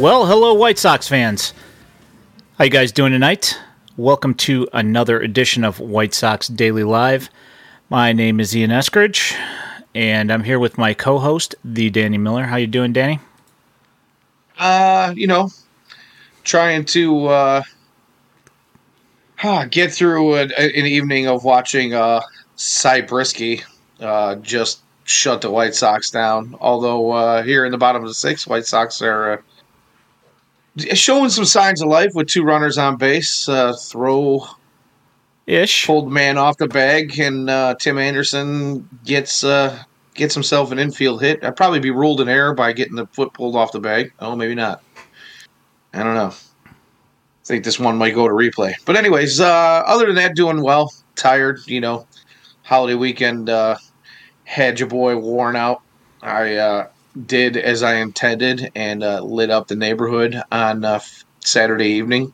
Well, hello, White Sox fans. How you guys doing tonight? Welcome to another edition of White Sox Daily Live. My name is Ian Eskridge, and I'm here with my co-host, the Danny Miller. How you doing, Danny? Uh, you know, trying to uh, get through an, an evening of watching uh, Cy Brieske uh, just shut the White Sox down. Although uh, here in the bottom of the sixth, White Sox are uh, showing some signs of life with two runners on base. Uh, throw ish pulled man off the bag, and uh, Tim Anderson gets uh, gets himself an infield hit. I'd probably be ruled an error by getting the foot pulled off the bag. Oh, maybe not. I don't know. I think this one might go to replay. But anyways, uh, other than that, doing well. Tired, you know. Holiday weekend uh, had your boy worn out. I uh, did as I intended and uh, lit up the neighborhood on uh, Saturday evening.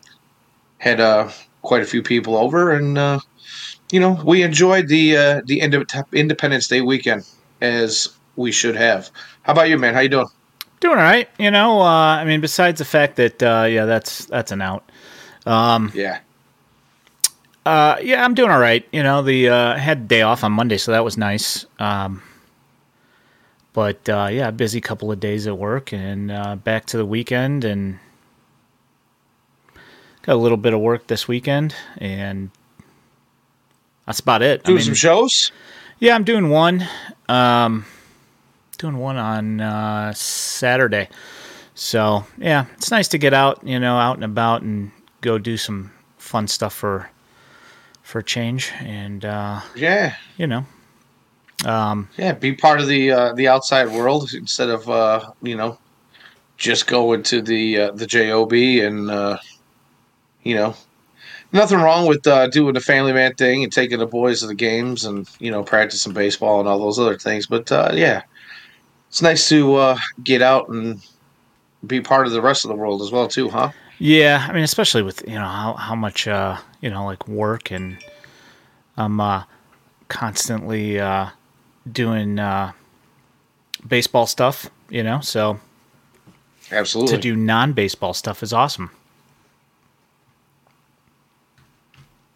Had uh, quite a few people over, and uh, you know we enjoyed the uh, the Independence Day weekend as we should have. How about you, man? How you doing? Doing all right. You know, I mean, besides the fact that yeah, that's that's an out. Um, yeah. Uh, yeah, I'm doing all right. You know, the uh, had day off on Monday, so that was nice. Um, but uh, yeah, busy couple of days at work, and uh, back to the weekend, and got a little bit of work this weekend, and that's about it. Doing I mean, some shows. Yeah, I'm doing one. Um, doing one on uh, Saturday. So yeah, it's nice to get out, you know, out and about, and go do some fun stuff for for change, and uh, yeah, you know, um, yeah, be part of the uh, the outside world instead of uh, you know just going to the uh, the job and uh, you know nothing wrong with uh, doing the family man thing and taking the boys to the games and you know practicing baseball and all those other things. But uh, yeah, it's nice to uh, get out and be part of the rest of the world as well too, huh? Yeah, I mean, especially with you know how how much uh, you know like work and I'm uh, constantly uh, doing uh, baseball stuff, you know. So absolutely to do non baseball stuff is awesome.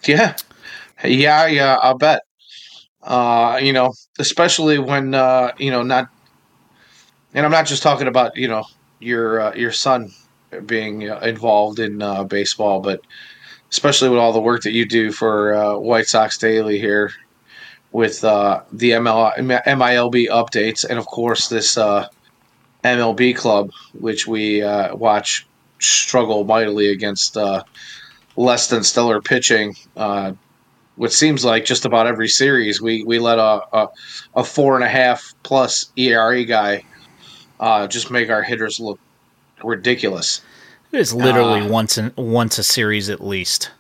Yeah, yeah, yeah. I'll bet. Uh, you know, especially when uh, you know not, and I'm not just talking about you know your uh, your son being uh, involved in uh, baseball, but especially with all the work that you do for uh, White Sox Daily here with uh, the ML, MILB updates, and of course this uh, MLB club, which we uh, watch struggle mightily against less than stellar pitching. which seems like just about every series, we we let a a, a four and a half plus ERA guy just make our hitters look ridiculous. It is literally uh, once in, once a series at least.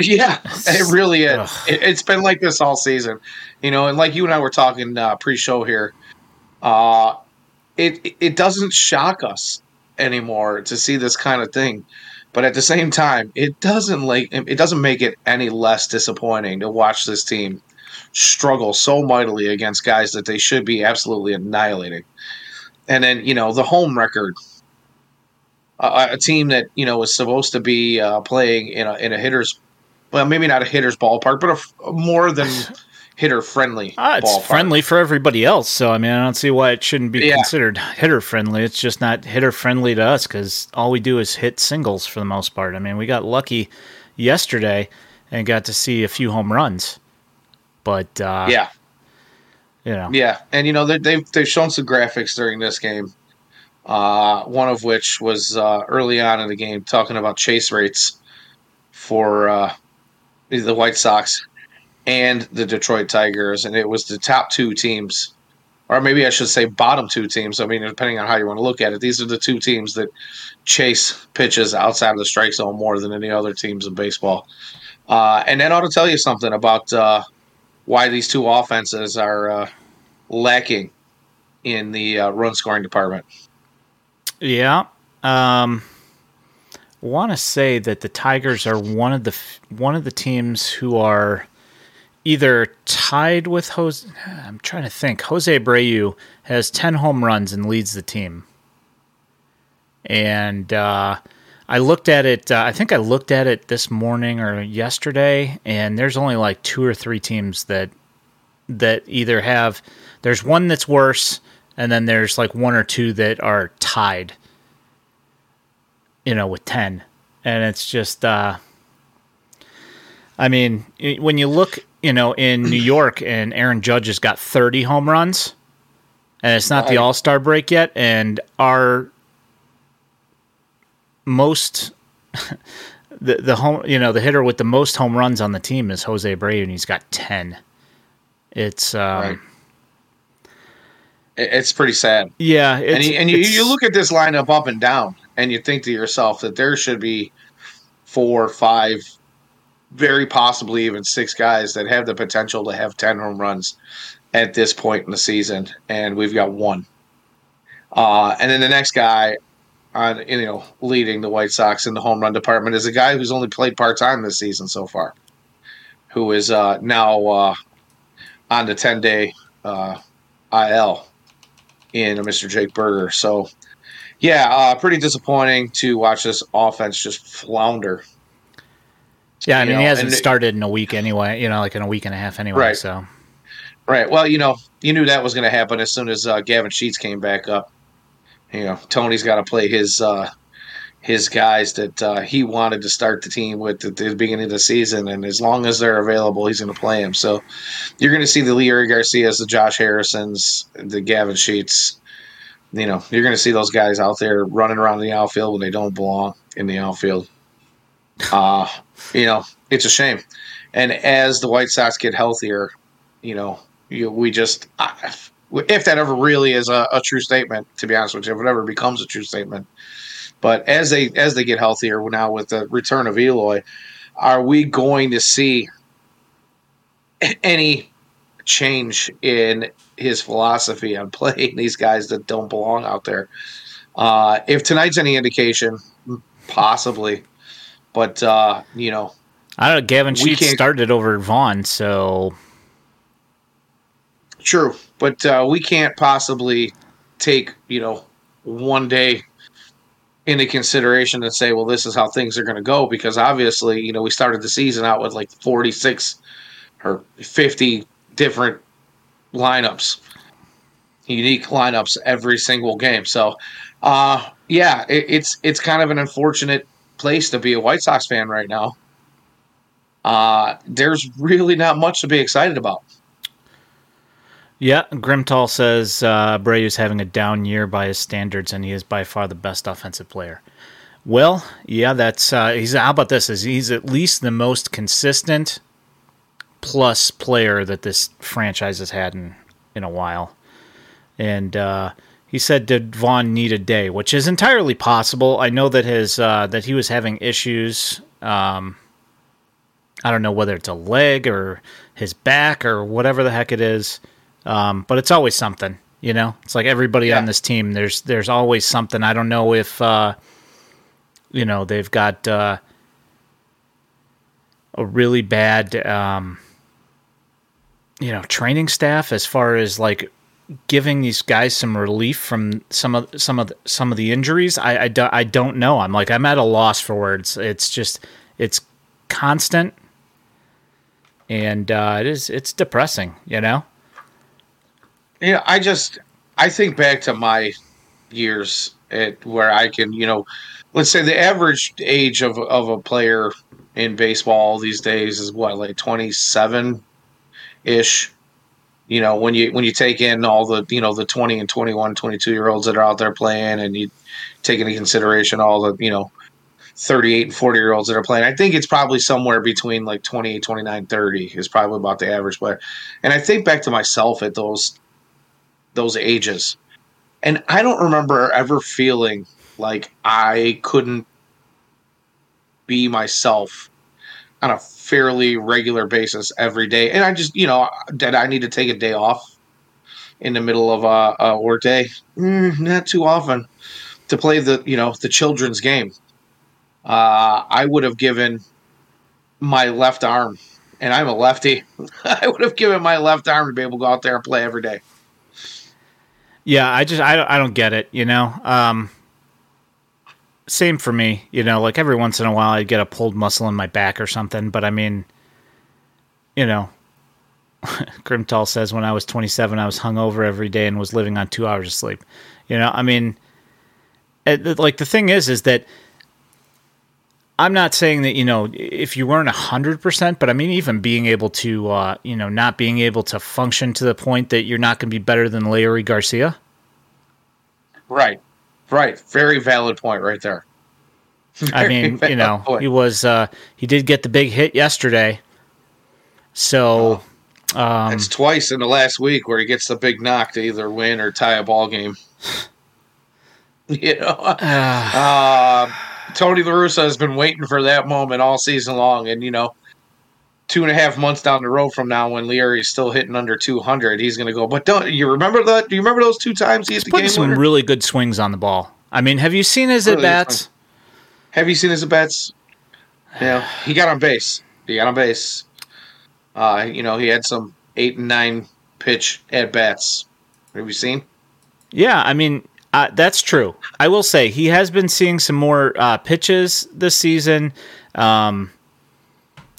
Yeah, it really is. It, has been like this all season, you know. And like you and I were talking uh, pre-show here, uh, it it doesn't shock us anymore to see this kind of thing, but at the same time, it doesn't like it doesn't make it any less disappointing to watch this team struggle so mightily against guys that they should be absolutely annihilating. And then you know the home record a, a team that you know was supposed to be uh, playing in a in a hitter's well maybe not a hitter's ballpark but a, a more than hitter friendly uh, it's ballpark. friendly for everybody else so i mean i don't see why it shouldn't be yeah. considered hitter friendly it's just not hitter friendly to us because all we do is hit singles for the most part i mean we got lucky yesterday and got to see a few home runs but uh, yeah you know yeah and you know they've they've shown some graphics during this game uh, one of which was uh, early on in the game talking about chase rates for uh, the White Sox and the Detroit Tigers, and it was the top two teams, or maybe I should say bottom two teams. I mean, depending on how you want to look at it, these are the two teams that chase pitches outside of the strike zone more than any other teams in baseball. Uh, and that ought to tell you something about uh, why these two offenses are uh, lacking in the run scoring department. Yeah. Um, want to say that the Tigers are one of the one of the teams who are either tied with Jose. I'm trying to think. Jose Abreu has ten home runs and leads the team. and uh, I looked at it. Uh, I think I looked at it this morning or yesterday, and there's only like two or three teams that that either have. There's one that's worse, and then there's like one or two that are tied. You know, with ten, and it's just. Uh, I mean, when you look, you know, in New York, and Aaron Judge has got 30 home runs, and it's not right. the All Star break yet, and our most the the home you know the hitter with the most home runs on the team is Jose Abreu, and he's got 10. It's um, right. It's pretty sad. Yeah, and, you, and you, you look at this lineup up and down, and you think to yourself that there should be four, five, very possibly even six guys that have the potential to have 10 home runs at this point in the season, and we've got one. Uh, and then the next guy on you know leading the White Sox in the home run department is a guy who's only played part time this season so far, who is uh, now uh, on the 10 day uh, IL in Mr. Jake Burger. So, yeah, uh, pretty disappointing to watch this offense just flounder yeah, I mean, know, he hasn't started in a week anyway. You know, like in a week and a half anyway. Right. So, right. Well, you know, you knew that was going to happen as soon as uh, Gavin Sheets came back up. You know, Tony's got to play his uh, his guys that uh, he wanted to start the team with at the beginning of the season, and as long as they're available, he's going to play them. So, you're going to see the Leury Garcias, the Josh Harrisons, the Gavin Sheets. You know, you're going to see those guys out there running around the outfield when they don't belong in the outfield. Uh, you know, it's a shame. And as the White Sox get healthier, you know, you, we just, if that ever really is a, a, true statement, to be honest with you, if it ever becomes a true statement, but as they as they get healthier now with the return of Eloy, are we going to see any change in his philosophy on playing these guys that don't belong out there? Uh, if tonight's any indication, possibly. But uh, you know, I don't know. Gavin Sheets started over Vaughn, so true. But uh, we can't possibly take you know one day into consideration and say, well, this is how things are going to go because obviously, you know, we started the season out with like forty six or fifty different lineups, unique lineups every single game. So, uh, yeah, it, it's it's kind of an unfortunate place to be a White Sox fan right now. Uh, there's really not much to be excited about. Yeah, Grimtall says uh, is having a down year by his standards, and he is by far the best offensive player. Well, yeah, that's uh, he's. How about this? Is he's at least the most consistent plus player that this franchise has had in in a while, and uh, he said, "Did Vaughn need a day?" Which is entirely possible. I know that his uh, that he was having issues. Um, I don't know whether it's a leg or his back or whatever the heck it is, um, but it's always something. You know, it's like everybody yeah. on this team. There's there's always something. I don't know if uh, you know they've got uh, a really bad um, you know training staff as far as like giving these guys some relief from some of some of the, some of the injuries. I, I, do, I don't know. I'm like I'm at a loss for words. It's just it's constant, and uh, it is it's depressing. You know. Yeah, I just I think back to my years at where I can you know, let's say the average age of of a player in baseball these days is what like twenty seven ish you know when you when you take in all the you know the 20 and 21 22 year olds that are out there playing and you take into consideration all the you know 38 and 40 year olds that are playing i think it's probably somewhere between like 28 29 30 is probably about the average player. And i think back to myself at those those ages. And i don't remember ever feeling like i couldn't be myself on a fairly regular basis every day. And I just, you know, did I need to take a day off in the middle of a, a work day? Mm, not too often to play the, you know, the children's game. Uh, I would have given my left arm, and I'm a lefty. I would have given my left arm to be able to go out there and play every day. Yeah, I just I don't, I don't get it. You know, um, same for me. You know, like every once in a while I'd get a pulled muscle in my back or something, but I mean, you know, Grimtall says when I was 27, I was hungover every day and was living on two hours of sleep. You know, I mean, it, like the thing is, is that I'm not saying that you know if you weren't hundred percent, but I mean even being able to uh, you know not being able to function to the point that you're not going to be better than Leury Garcia. Right, right. Very valid point right there. I mean, you know, point. he was uh, he did get the big hit yesterday, so. Oh. Um, it's twice in the last week where he gets the big knock to either win or tie a ball game. you know, uh, Tony La Russa has been waiting for that moment all season long, and you know, two and a half months down the road from now, when Leury is still hitting under 200, he's going to go. But don't you remember that? Do you remember those two times he he's putting some winner? really good swings on the ball? I mean, have you seen his really at bats? Have you seen his at bats? Yeah, he got on base. He got on base. Uh, you know, he had some eight and nine pitch at bats. Have you seen? Yeah, I mean, uh, that's true. I will say he has been seeing some more uh, pitches this season. Um,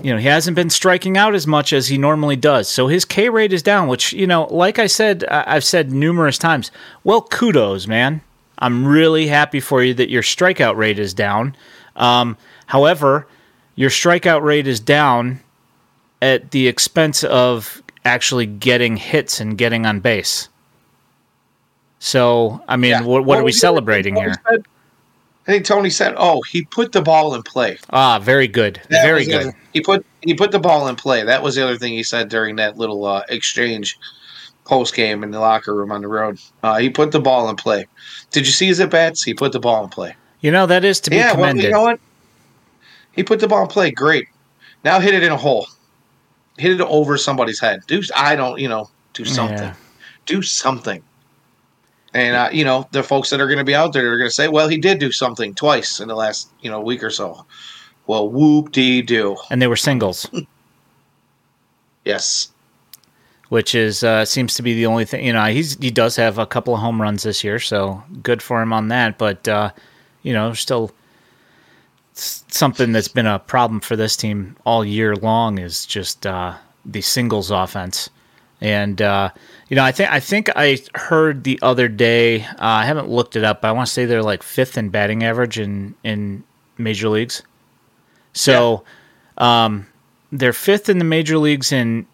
you know, he hasn't been striking out as much as he normally does. So his K rate is down, which, you know, like I said, I've said numerous times. Well, kudos, man. I'm really happy for you that your strikeout rate is down. Um, however, your strikeout rate is down at the expense of actually getting hits and getting on base. So, I mean, yeah. what, what are we celebrating here? Said, I think Tony said, "Oh, he put the ball in play." Ah, very good, that very good. Other, he put he put the ball in play. That was the other thing he said during that little uh, exchange post game in the locker room on the road. Uh, he put the ball in play. Did you see his at bats? He put the ball in play. You know that is to be yeah, commended. Well, you know what? He put the ball in play. Great. Now hit it in a hole. Hit it over somebody's head. Do I don't you know do something. Yeah. Do something. And uh, you know, the folks that are going to be out there are going to say, "Well, he did do something twice in the last you know week or so." Well, whoop dee do. And they were singles. yes. Which is uh, seems to be the only thing. You know, he's he does have a couple of home runs this year, so good for him on that. But uh, you know, still something that's been a problem for this team all year long is just uh, the singles offense. And uh, you know, I think I think I heard the other day. Uh, I haven't looked it up. But I want to say they're like fifth in batting average in in major leagues. So, yeah. um, they're fifth in the major leagues in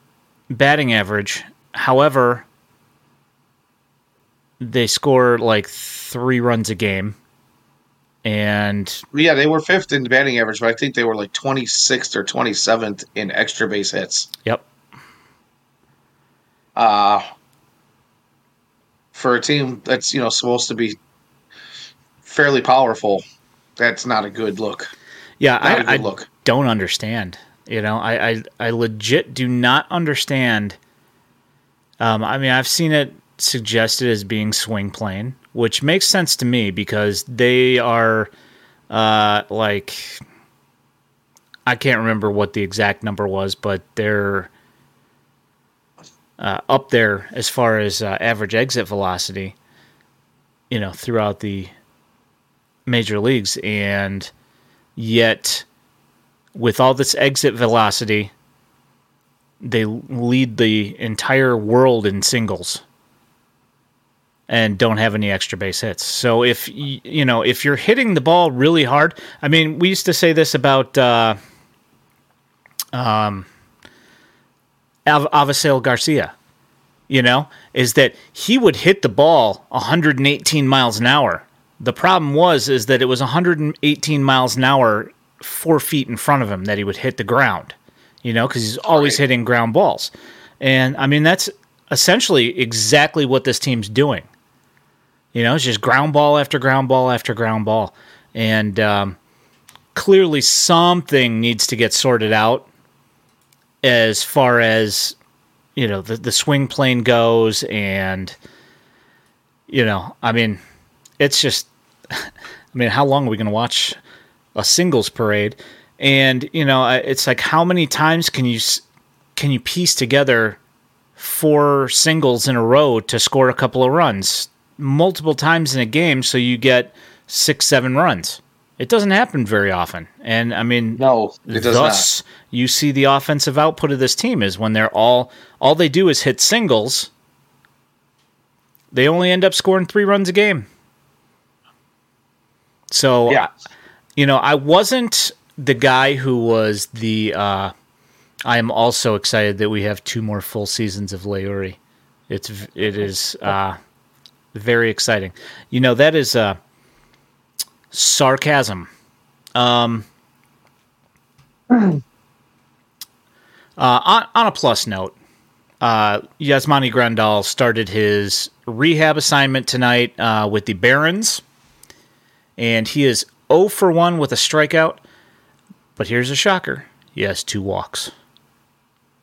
batting average. However, they score like three runs a game. And yeah, they were fifth in batting average, but I think they were like 26th or 27th in extra base hits. Yep. Uh, for a team that's you know supposed to be fairly powerful, that's not a good look. Yeah, I, I look. don't understand. You know, I, I I legit do not understand. Um, I mean, I've seen it suggested as being swing plane, which makes sense to me because they are uh, like I can't remember what the exact number was, but they're uh, up there as far as uh, average exit velocity, you know, throughout the major leagues. And yet, with all this exit velocity, they lead the entire world in singles and don't have any extra base hits. So if you know if you're hitting the ball really hard, I mean, we used to say this about uh, um, Av- Garcia, you know, is that he would hit the ball 118 miles an hour. The problem was is that it was 118 miles an hour four feet in front of him that he would hit the ground, you know, because he's always right. hitting ground balls. And I mean, that's essentially exactly what this team's doing. You know, it's just ground ball after ground ball after ground ball. And um, clearly something needs to get sorted out as far as you know the the swing plane goes and you know i mean it's just i mean how long are we going to watch a singles parade? And you know it's like how many times can you can you piece together four singles in a row to score a couple of runs? Multiple times in a game so you get six seven runs It doesn't happen very often. And I mean, no, it does thus, not. you see the offensive output of this team is when they're all all they do is hit singles. They only end up scoring three runs a game. So yeah, you know, I wasn't the guy who was the. Uh, I am also excited that we have two more full seasons of Leury. It's it is uh, very exciting. You know that is uh, sarcasm. Um, uh, on, on a plus note, uh, Yasmani Grandal started his rehab assignment tonight uh, with the Barons, and he is 0 for 1 with a strikeout. But here's a shocker he has two walks.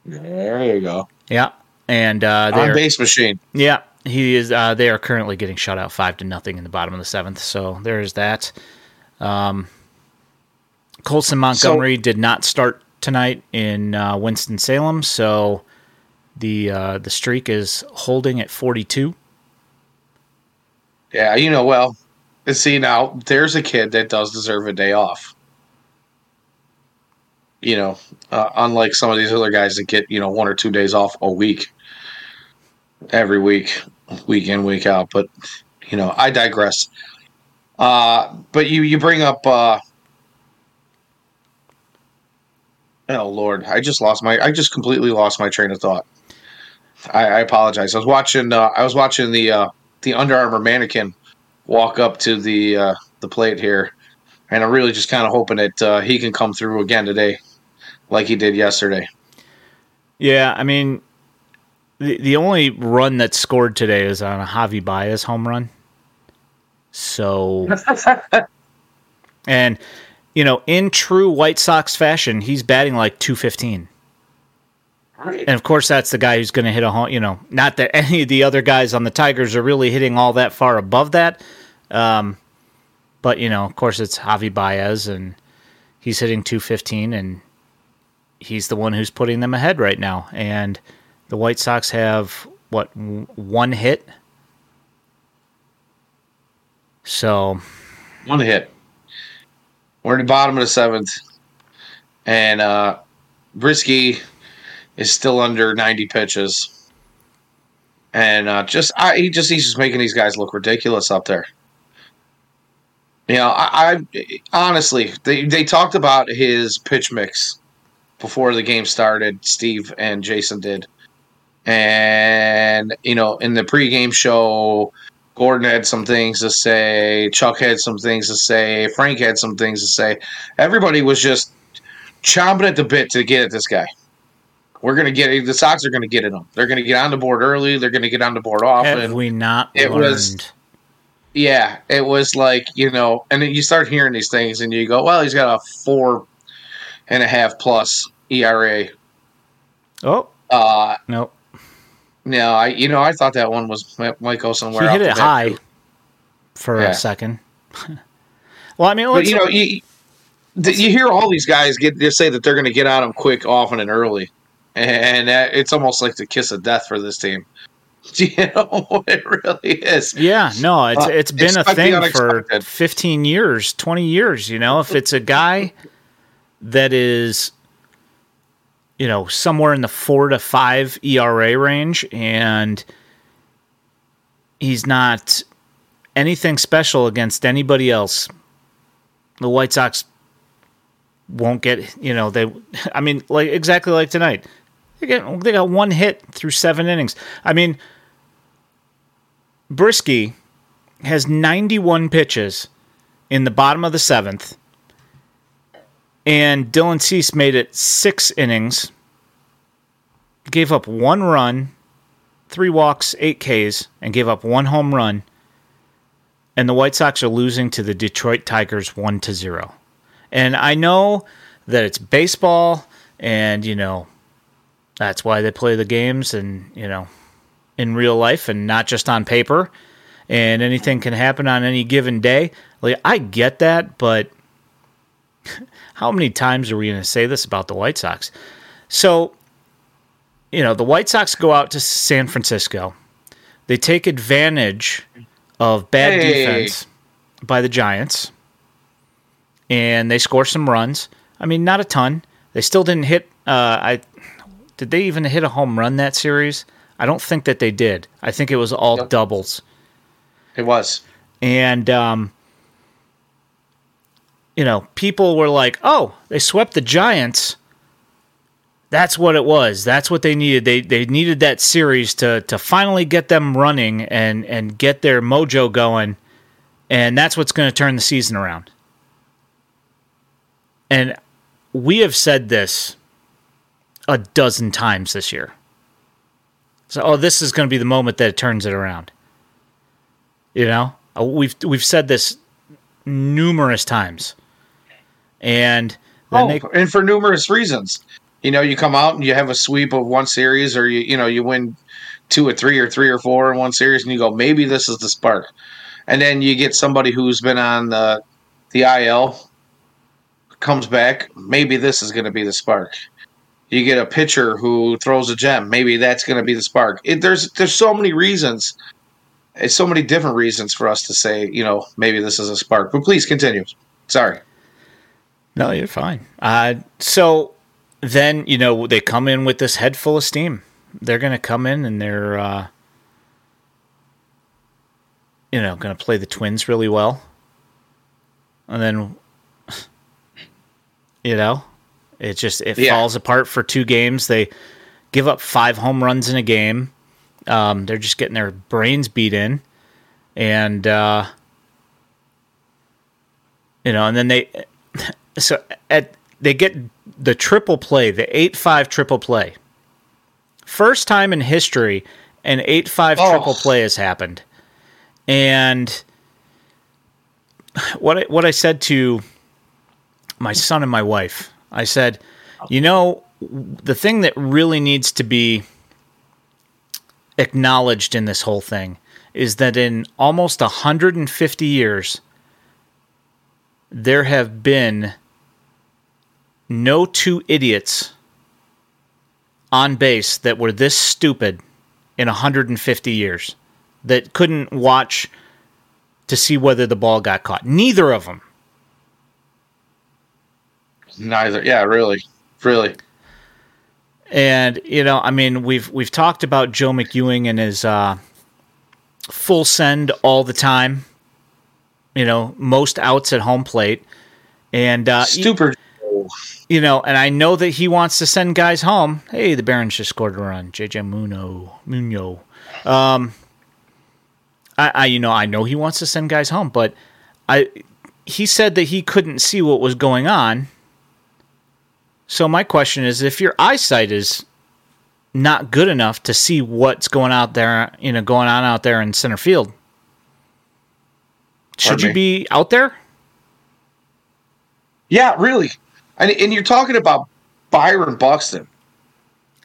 There you go. Yeah. And uh, on base machine. Yeah, he is. Uh, they are currently getting shut out five to nothing in the bottom of the seventh. So there is that. Um, Colson Montgomery so, did not start tonight in uh, Winston Salem, so the uh, the streak is holding at forty two. Yeah, you know, well, see now there's a kid that does deserve a day off. You know, uh, unlike some of these other guys that get you know one or two days off a week, every week week in week out. But you know, I digress. Uh, but you you bring up. Uh, oh Lord, I just lost my. I just completely lost my train of thought. I, I apologize. I was watching. Uh, I was watching the uh, the Under Armour mannequin walk up to the uh, the plate here, and I'm really just kind of hoping that uh, he can come through again today, like he did yesterday. Yeah, I mean, the, the only run that scored today is on a Javi Baez home run. So, and you know, in true White Sox fashion, he's batting like two fifteen. And of course, that's the guy who's going to hit a home. You know, not that any of the other guys on the Tigers are really hitting all that far above that. Um, but you know, of course, it's Javi Baez, and he's hitting two fifteen, and he's the one who's putting them ahead right now. And the White Sox have what one hit. So, one hit. We're in the bottom of the seventh, and uh, Brieske is still under ninety pitches, and uh, just I, he just he's just making these guys look ridiculous up there. You know, I, I honestly they they talked about his pitch mix before the game started. Steve and Jason did, and, you know, in the pregame show, Gordon had some things to say. Chuck had some things to say. Frank had some things to say. Everybody was just chomping at the bit to get at this guy. We're gonna get the Sox are gonna get at him. They're gonna get on the board early. They're gonna get on the board often. Have we not? It learned? was. Yeah, it was like you know, and you start hearing these things, and you go, "Well, he's got a four and a half plus ERA." Oh, uh, nope. No, I you know I thought that one was might go somewhere. He hit it high for yeah. a second. well, I mean, but you know, you, you hear all these guys get just say that they're going to get on them quick, often, and early, and it's almost like the kiss of death for this team. You know, it really is. Yeah, no, it's uh, it's been a thing for fifteen years, twenty years. You know, if it's a guy that is you know, somewhere in the four to five ERA range, and he's not anything special against anybody else. The White Sox won't get, you know, they, I mean, like exactly like tonight. They get, they got one hit through seven innings. I mean, Brieske has 91 pitches in the bottom of the seventh and Dylan Cease made it six innings, gave up one run, three walks, eight Ks, and gave up one home run. And the White Sox are losing to the Detroit Tigers one to zero. And I know that it's baseball, and you know that's why they play the games, and you know in real life and not just on paper. And anything can happen on any given day. Like I get that, but how many times are we going to say this about the White Sox? So, you know, the White Sox go out to San Francisco. They take advantage of bad hey. defense by the Giants. and they score some runs. I mean, not a ton. They still didn't hit. Uh, I did they even hit a home run that series? I don't think that they did. I think it was all doubles. It was, and um, you know, people were like, "Oh, they swept the Giants." That's what it was. That's what they needed. They they needed that series to to finally get them running and and get their mojo going, and that's what's going to turn the season around. And we have said this a dozen times this year. So, oh, this is going to be the moment that it turns it around. You know, we've we've said this numerous times, and oh, they, and for numerous reasons. You know, you come out and you have a sweep of one series, or you you know you win two or three or three or four in one series, and you go, maybe this is the spark. And then you get somebody who's been on the the IL comes back, maybe this is going to be the spark. You get a pitcher who throws a gem, maybe that's going to be the spark. It, there's there's so many reasons, it's so many different reasons for us to say, you know, maybe this is a spark. But please continue. Sorry. No, you're fine. Uh, so then you know they come in with this head full of steam. They're going to come in and they're, uh, you know, going to play the Twins really well, and then you know, it just it yeah. falls apart for two games. They give up five home runs in a game. Um, they're just getting their brains beat in, and uh, you know, and then they so at they get the triple play, the eight five triple play. First time in history, an eight five oh. triple play has happened, and what I, what I said to my son and my wife. I said, you know, the thing that really needs to be acknowledged in this whole thing is that in almost 150 years, there have been no two idiots on base that were this stupid in 150 years that couldn't watch to see whether the ball got caught. Neither of them. Neither. Yeah, really, really. And you know, I mean, we've we've talked about Joe McEwing and his uh, full send all the time. You know, most outs at home plate, and uh, stupid. You know, and I know that he wants to send guys home. Hey, the Barons just scored a run. JJ Muno, Muno. Um, I, I, you know, I know he wants to send guys home, but I, he said that he couldn't see what was going on so my question is, if your eyesight is not good enough to see what's going out there, you know, going on out there in center field, should you be out there? Yeah, really. And, and you're talking about Byron Buxton.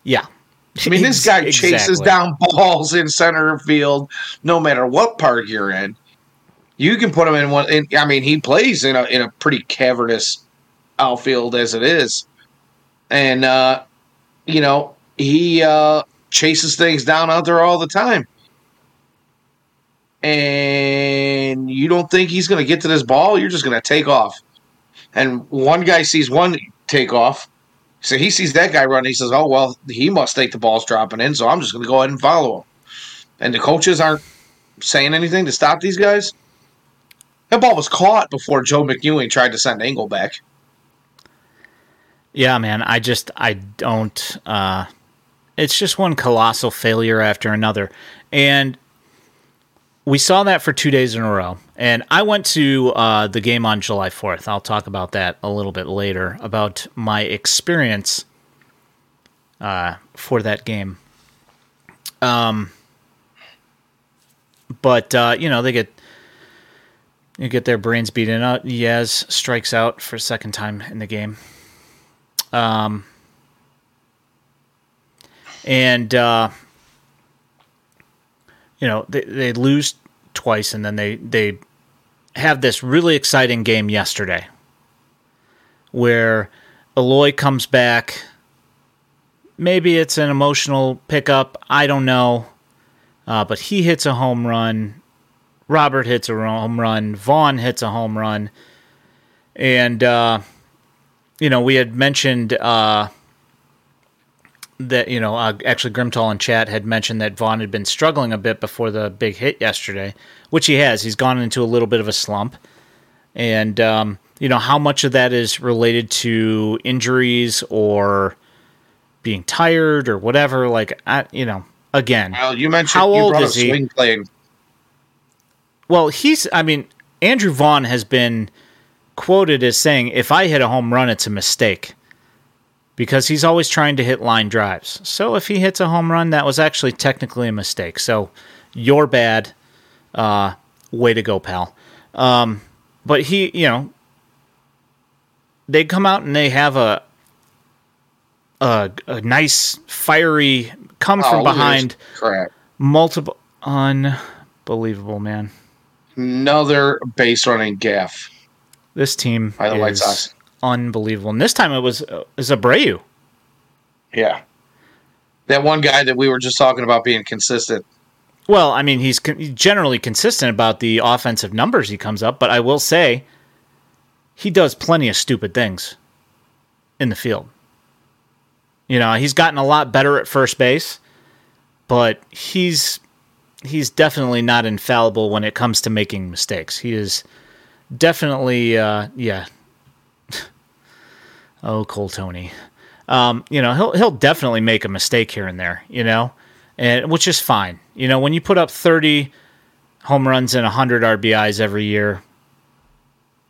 Yeah. I mean, this guy exactly. chases down balls in center field no matter what part you're in. You can put him in one. In, I mean, he plays in a in a pretty cavernous outfield as it is and uh, you know he uh, chases things down out there all the time. And you don't think he's going to get to this ball? You're just going to take off. And one guy sees one take off, so he sees that guy running. He says, "Oh well, he must think the ball's dropping in, so I'm just going to go ahead and follow him." And the coaches aren't saying anything to stop these guys. That ball was caught before Joe McEwing tried to send Engel back. Yeah, man. I just I don't. Uh, it's just one colossal failure after another, and we saw that for two days in a row. And I went to uh, the game on July fourth. I'll talk about that a little bit later about my experience uh, for that game. Um, but uh, you know they get you get their brains beaten out. Yaz strikes out for a second time in the game. Um, and uh, you know they they lose twice, and then they they have this really exciting game yesterday, where Eloy comes back. Maybe it's an emotional pickup. I don't know. Uh, but he hits a home run. Robert hits a home run. Vaughn hits a home run and uh, you know we had mentioned uh, that you know uh, actually Grimtall in chat had mentioned that Vaughn had been struggling a bit before the big hit yesterday, which he has. He's gone into a little bit of a slump, and um, you know how much of that is related to injuries or being tired or whatever. Like I, you know, again, well, you mentioned how old is he? Playing. Well, he's. I mean, Andrew Vaughn has been quoted as saying, "If I hit a home run, it's a mistake." Because he's always trying to hit line drives. So if he hits a home run, that was actually technically a mistake. So you're bad. Uh, way to go, pal. Um, but he, you know, they come out and they have a a, a nice fiery come oh, from behind correct multiple unbelievable man another base running gaff this team by the White Sox unbelievable and this time it was uh, is Abreu yeah that one guy that we were just talking about being consistent well I mean he's con- generally consistent about the offensive numbers he comes up but I will say he does plenty of stupid things in the field you know, he's gotten a lot better at first base, but he's he's definitely not infallible when it comes to making mistakes. He is definitely, uh, yeah. Oh, Cole Tony. Um, you know, he'll he'll definitely make a mistake here and there. You know, and which is fine. You know, when you put up thirty home runs and hundred RBIs every year,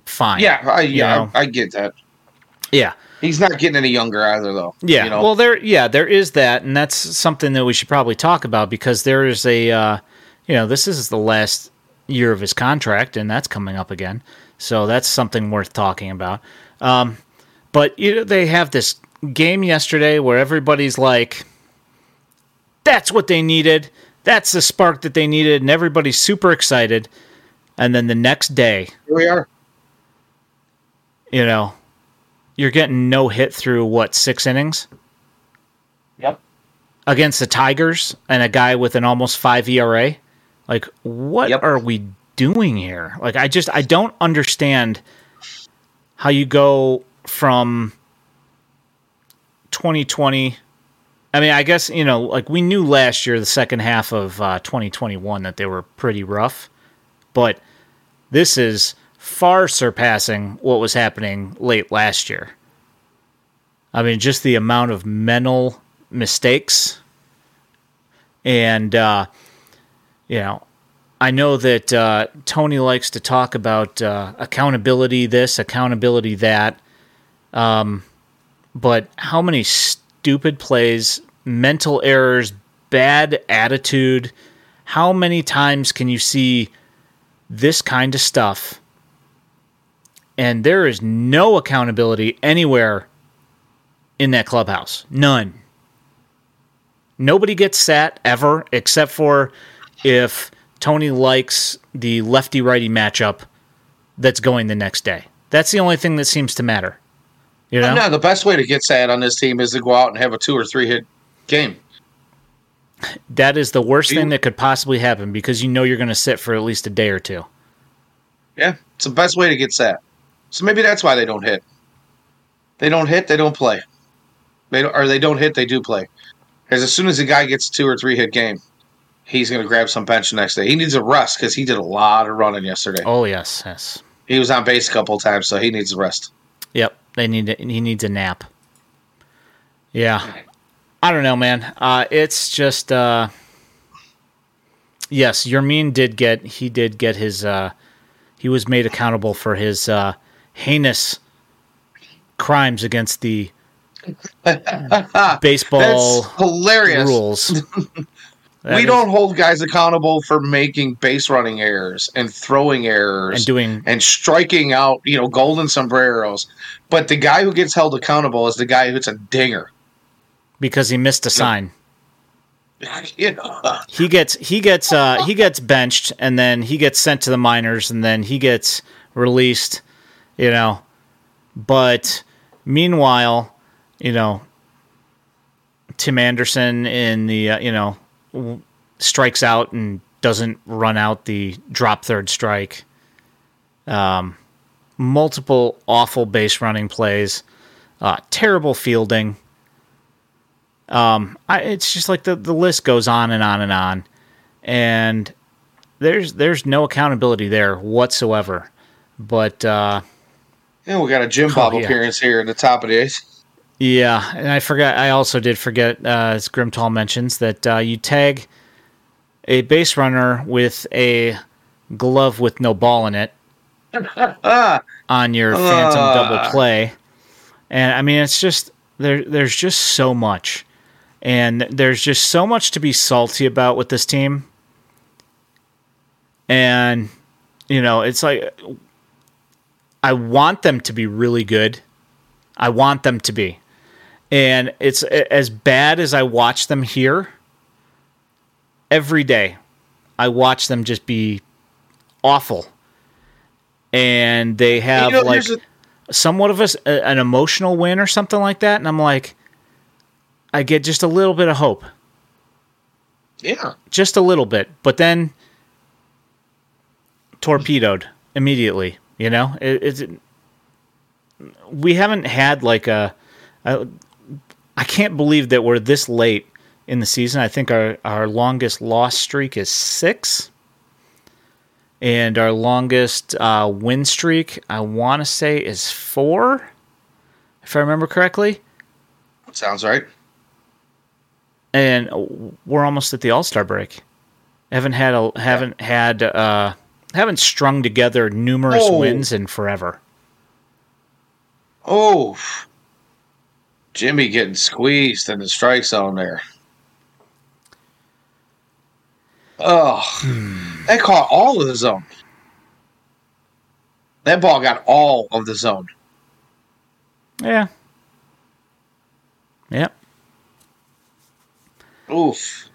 fine. Yeah, I, yeah, I, I get that. Yeah. He's not getting any younger either, though. Yeah. You know? Well, there, yeah, there is that, and that's something that we should probably talk about because there is a, uh, you know, this is the last year of his contract, and that's coming up again. So that's something worth talking about. Um, but you know, they have this game yesterday where everybody's like, "That's what they needed. That's the spark that they needed," and everybody's super excited. And then the next day, here we are. You know, you're getting no hit through what six innings? Yep. Against the Tigers and a guy with an almost five ERA. Like, what yep. are we doing here? Like, I just I don't understand how you go from 2020. I mean, I guess you know, like we knew last year, the second half of uh, 2021, that they were pretty rough, but this is far surpassing what was happening late last year. I mean, just the amount of mental mistakes. And, uh, you know, I know that uh, Tony likes to talk about uh, accountability this, accountability that. Um, but how many stupid plays, mental errors, bad attitude, how many times can you see this kind of stuff and there is no accountability anywhere in that clubhouse. None. Nobody gets sat ever, except for if Tony likes the lefty righty matchup that's going the next day. That's the only thing that seems to matter. You know? No, the best way to get sad on this team is to go out and have a two or three hit game. That is the worst thing that could possibly happen because you know you're going to sit for at least a day or two. Yeah, it's the best way to get sad. So maybe that's why they don't hit. They don't hit, they don't play. They don't, or they don't hit, they do play. Because as soon as a guy gets a two or three hit game, he's going to grab some bench the next day. He needs a rest because he did a lot of running yesterday. Oh yes, yes. He was on base a couple times, so he needs a rest. They need. to, he needs a nap. Yeah, I don't know, man. Uh, it's just. Uh, yes, Yermin did get. He did get his. Uh, he was made accountable for his uh, heinous crimes against the baseball hilarious rules. That we is, don't hold guys accountable for making base running errors and throwing errors and doing and striking out, you know, golden sombreros. But the guy who gets held accountable is the guy who's a dinger because he missed a sign. You know. He gets he gets uh, he gets benched and then he gets sent to the minors and then he gets released, you know. But meanwhile, you know, Tim Anderson in the uh, you know strikes out and doesn't run out the drop third strike. Um, multiple awful base running plays, uh, terrible fielding. Um, I, it's just like the, the list goes on and on and on, and there's there's no accountability there whatsoever. But uh, yeah, we got a Jim Bob oh, yeah. appearance here in the top of the eighth. Yeah, and I forgot. I also did forget, uh, as Grimtall mentions, that uh, you tag a base runner with a glove with no ball in it on your phantom uh. double play, and I mean it's just there. There's just so much, and there's just so much to be salty about with this team, and you know it's like I want them to be really good. I want them to be and it's as bad as I watch them here every day. I watch them just be awful, and they have you know, like a- somewhat of a, an emotional win or something like that, and I'm like, I get just a little bit of hope. Yeah, just a little bit, but then torpedoed immediately. You know, it, it we haven't had like a, a I can't believe that we're this late in the season. I think our, our longest loss streak is six. And our longest uh, win streak, I want to say, is four, if I remember correctly. Sounds right. And we're almost at the All Star break. Haven't had a haven't yeah. had uh, haven't strung together numerous oh. wins in forever. Oh, Jimmy getting squeezed in the strike zone there. Oh, hmm. that caught all of the zone. That ball got all of the zone. Yeah. Yep. Oof.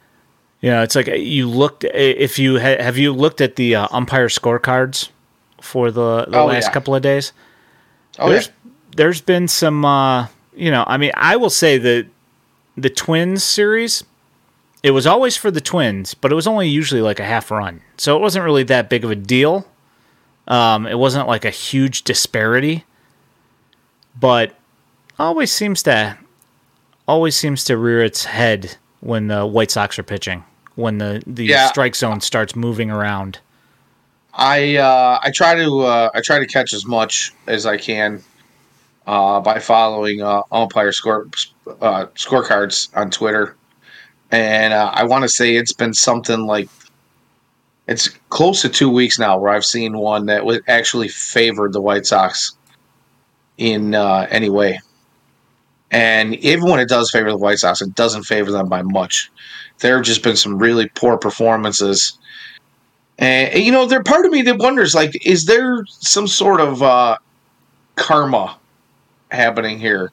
Yeah, it's like you looked. If you ha, have you looked at the uh, umpire scorecards for the, the oh, last yeah. couple of days? Oh, there's yeah. there's been some uh, you know, I mean, I will say that the Twins series, it was always for the Twins, but it was only usually like a half run. So it wasn't really that big of a deal. Um, it wasn't like a huge disparity, but always seems to always seems to rear its head when the White Sox are pitching, when the the yeah. strike zone starts moving around. I uh, I try to uh, I try to catch as much as I can uh, by following uh, umpire score uh, scorecards on Twitter, and uh, I want to say it's been something like it's close to two weeks now where I've seen one that would actually favored the White Sox in uh, any way. And even when it does favor the White Sox, it doesn't favor them by much. There have just been some really poor performances. And, you know, there part of me that wonders, like, is there some sort of uh, karma happening here.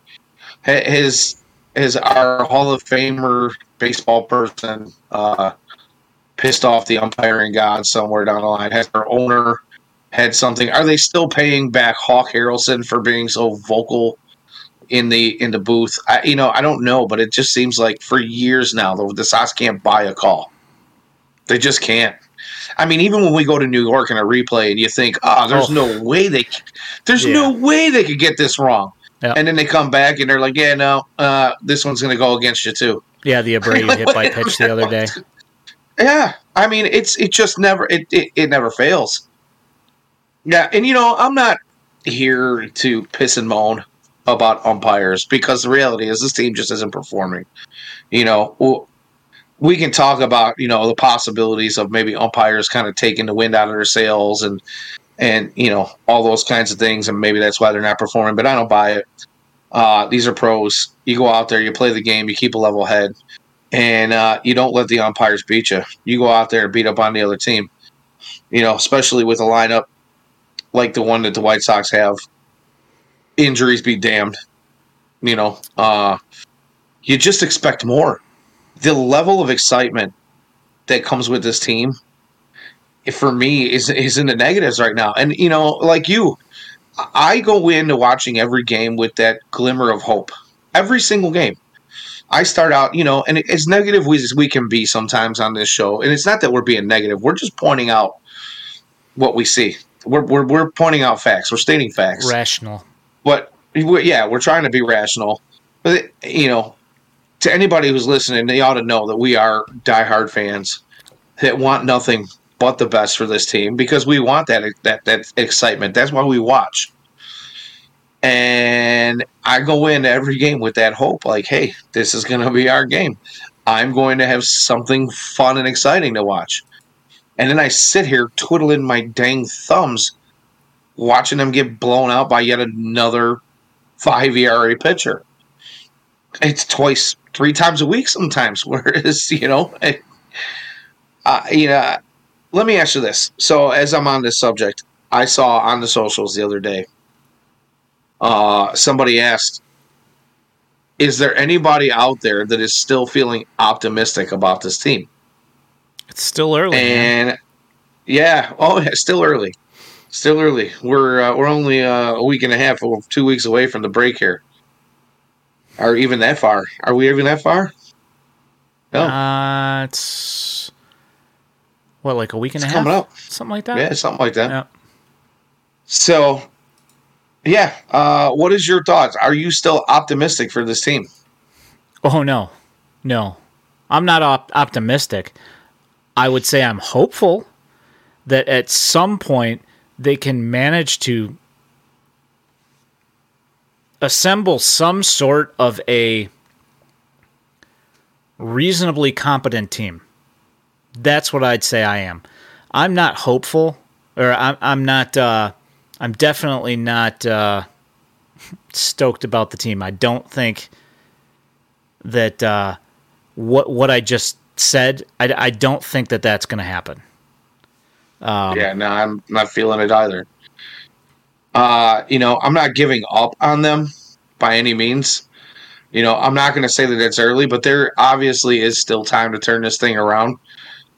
His his our Hall of Famer baseball person uh, pissed off the umpiring god somewhere down the line. Has their owner had something? Are they still paying back Hawk Harrelson for being so vocal in the in the booth? I, you know, I don't know, but it just seems like for years now the, the Sox can't buy a call. They just can't. I mean, even when we go to New York in a replay and you think, oh, there's oh. no way they, there's yeah. no way they could get this wrong. Yep. And then they come back and they're like, yeah, no, uh, this one's going to go against you too. Yeah, the Abreu like, hit by pitch the other day. Yeah, I mean, it's it just never it, it it never fails. Yeah, and you know, I'm not here to piss and moan about umpires because the reality is this team just isn't performing. You know, we can talk about you know the possibilities of maybe umpires kind of taking the wind out of their sails and and you know all those kinds of things, and maybe that's why they're not performing. But I don't buy it. Uh, these are pros. You go out there, you play the game, you keep a level head, and uh, you don't let the umpires beat you. You go out there and beat up on the other team. You know, especially with a lineup like the one that the White Sox have. Injuries be damned. You know, uh, you just expect more. The level of excitement that comes with this team for me is is in the negatives right now. And you know, like you, I go into watching every game with that glimmer of hope. Every single game. I start out, you know, and as negative as we can be sometimes on this show, and it's not that we're being negative, we're just pointing out what we see. we're, we're we're pointing out facts. We're stating facts. Rational. But yeah, we're trying to be rational. But you know, to anybody who's listening, they ought to know that we are diehard fans that want nothing but the best for this team because we want that that that excitement. That's why we watch. And I go in every game with that hope, like, hey, this is going to be our game. I'm going to have something fun and exciting to watch. And then I sit here twiddling my dang thumbs, watching them get blown out by yet another five ERA pitcher. It's twice, three times a week sometimes. Whereas, you know, uh, you know, let me ask you this. So, as I'm on this subject, I saw on the socials the other day, uh, somebody asked, "Is there anybody out there that is still feeling optimistic about this team?" It's still early, and man. yeah, oh, still early, still early. We're uh, we're only uh, a week and a half, or two weeks away from the break here. Are even that far? Are we even that far? No, uh, it's what like a week and it's a half, coming up, something like that. Yeah, something like that. Yeah. So, yeah, uh, what is your thoughts? Are you still optimistic for this team? Oh no, no, I'm not op- optimistic. I would say I'm hopeful that at some point they can manage to assemble some sort of a reasonably competent team. That's what I'd say I am. I'm not hopeful, or I'm, I'm not. Uh, I'm definitely not uh, stoked about the team. I don't think that uh, what what I just said. I, I don't think that that's going to happen. Um, yeah, no, I'm not feeling it either. Uh, you know, I'm not giving up on them by any means. You know, I'm not going to say that it's early, but there obviously is still time to turn this thing around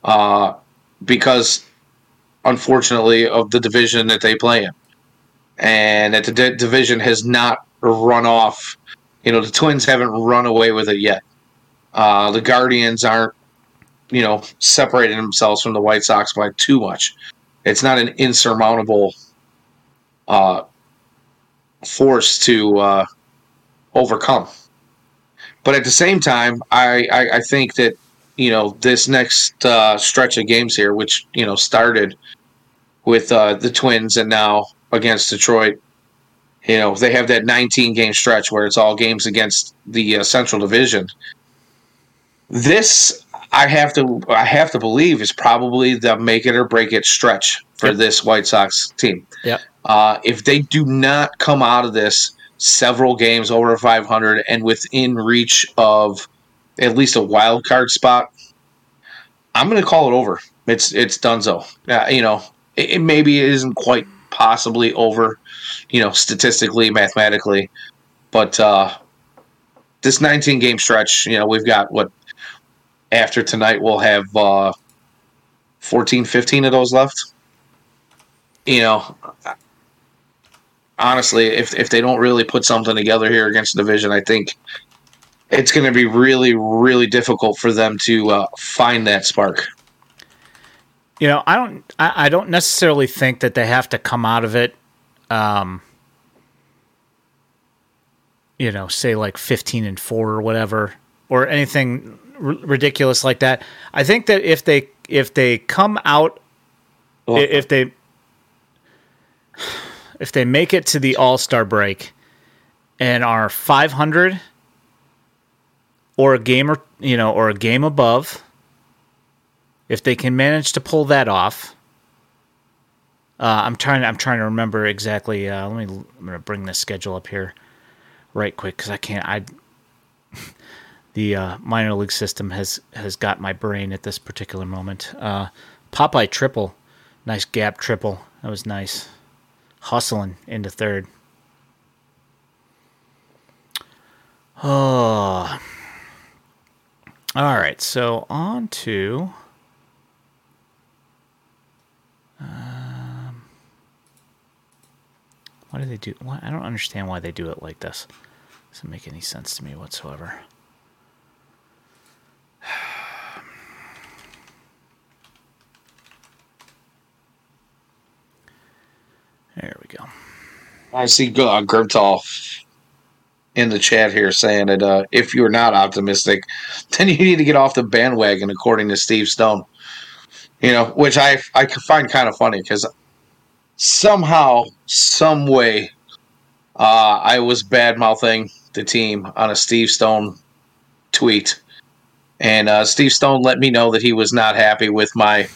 uh, because, unfortunately, of the division that they play in, and that the d- division has not run off. You know, the Twins haven't run away with it yet. Uh, the Guardians aren't, you know, separating themselves from the White Sox by too much. It's not an insurmountable uh, force to uh, overcome. But at the same time, I, I, I think that you know this next uh, stretch of games here, which you know started with uh, the Twins and now against Detroit. You know they have that 19 game stretch where it's all games against the uh, Central Division. This I have to I have to believe is probably the make it or break it stretch for yep. this White Sox team. Yeah. Uh, if they do not come out of this several games over 500 and within reach of at least a wild card spot, I'm going to call it over. It's it's Dunzo. Uh, you know, it, it maybe it isn't quite possibly over, you know, statistically, mathematically, but uh, this 19 game stretch, you know, we've got what after tonight we'll have uh, 14, 15 of those left. You know, honestly, if if they don't really put something together here against the division, I think it's going to be really, really difficult for them to uh, find that spark. You know, I don't, I, I, don't necessarily think that they have to come out of it. Um, you know, say like fifteen and four or whatever, or anything r- ridiculous like that. I think that if they if they come out, oh. if they if they make it to the All Star break and are 500 or a game or you know or a game above, if they can manage to pull that off, uh, I'm trying. I'm trying to remember exactly. Uh, let me. I'm gonna bring this schedule up here, right quick, because I can't. I. the uh, minor league system has has got my brain at this particular moment. Uh, Popeye triple, nice gap triple. That was nice hustling into third. Oh. All right, so on to. Um, why do they do? Why, I don't understand why they do it like this. Doesn't make any sense to me whatsoever. There we go. I see uh, Grimtall in the chat here saying that uh, if you're not optimistic, then you need to get off the bandwagon, according to Steve Stone. You know, which I I find kind of funny because somehow, some way, uh, I was bad mouthing the team on a Steve Stone tweet, and uh, Steve Stone let me know that he was not happy with my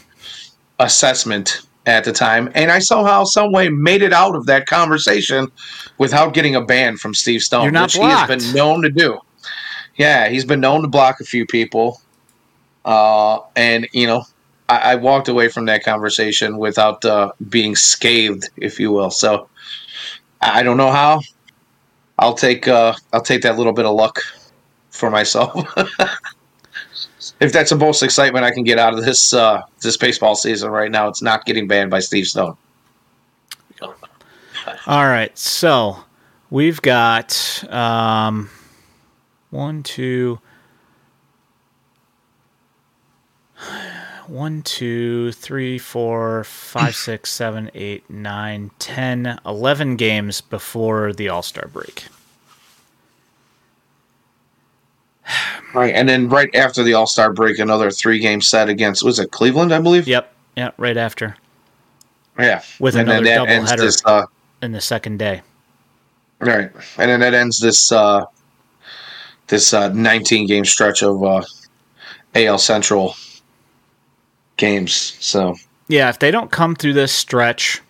assessment at the time, and I somehow, some way, made it out of that conversation without getting a ban from Steve Stone, which blocked. he has been known to do. Yeah, he's been known to block a few people, uh, and you know, I, I, walked away from that conversation without uh, being scathed, if you will. So I don't know how. I'll take uh, I'll take that little bit of luck for myself. if that's the most excitement I can get out of this uh, this baseball season right now, it's not getting banned by Steve Stone. All right, so we've got um, one, two, one, two, three, four, five, six, seven, eight, nine, ten, eleven games before the All Star break. Right, and then right after the All Star break, another three game set against was it Cleveland, I believe. Yep, yeah, right after. Yeah, with and another double header this, uh, in the second day. Right, and then that ends this uh, this uh, 19 game stretch of uh, AL Central games. So yeah, if they don't come through this stretch,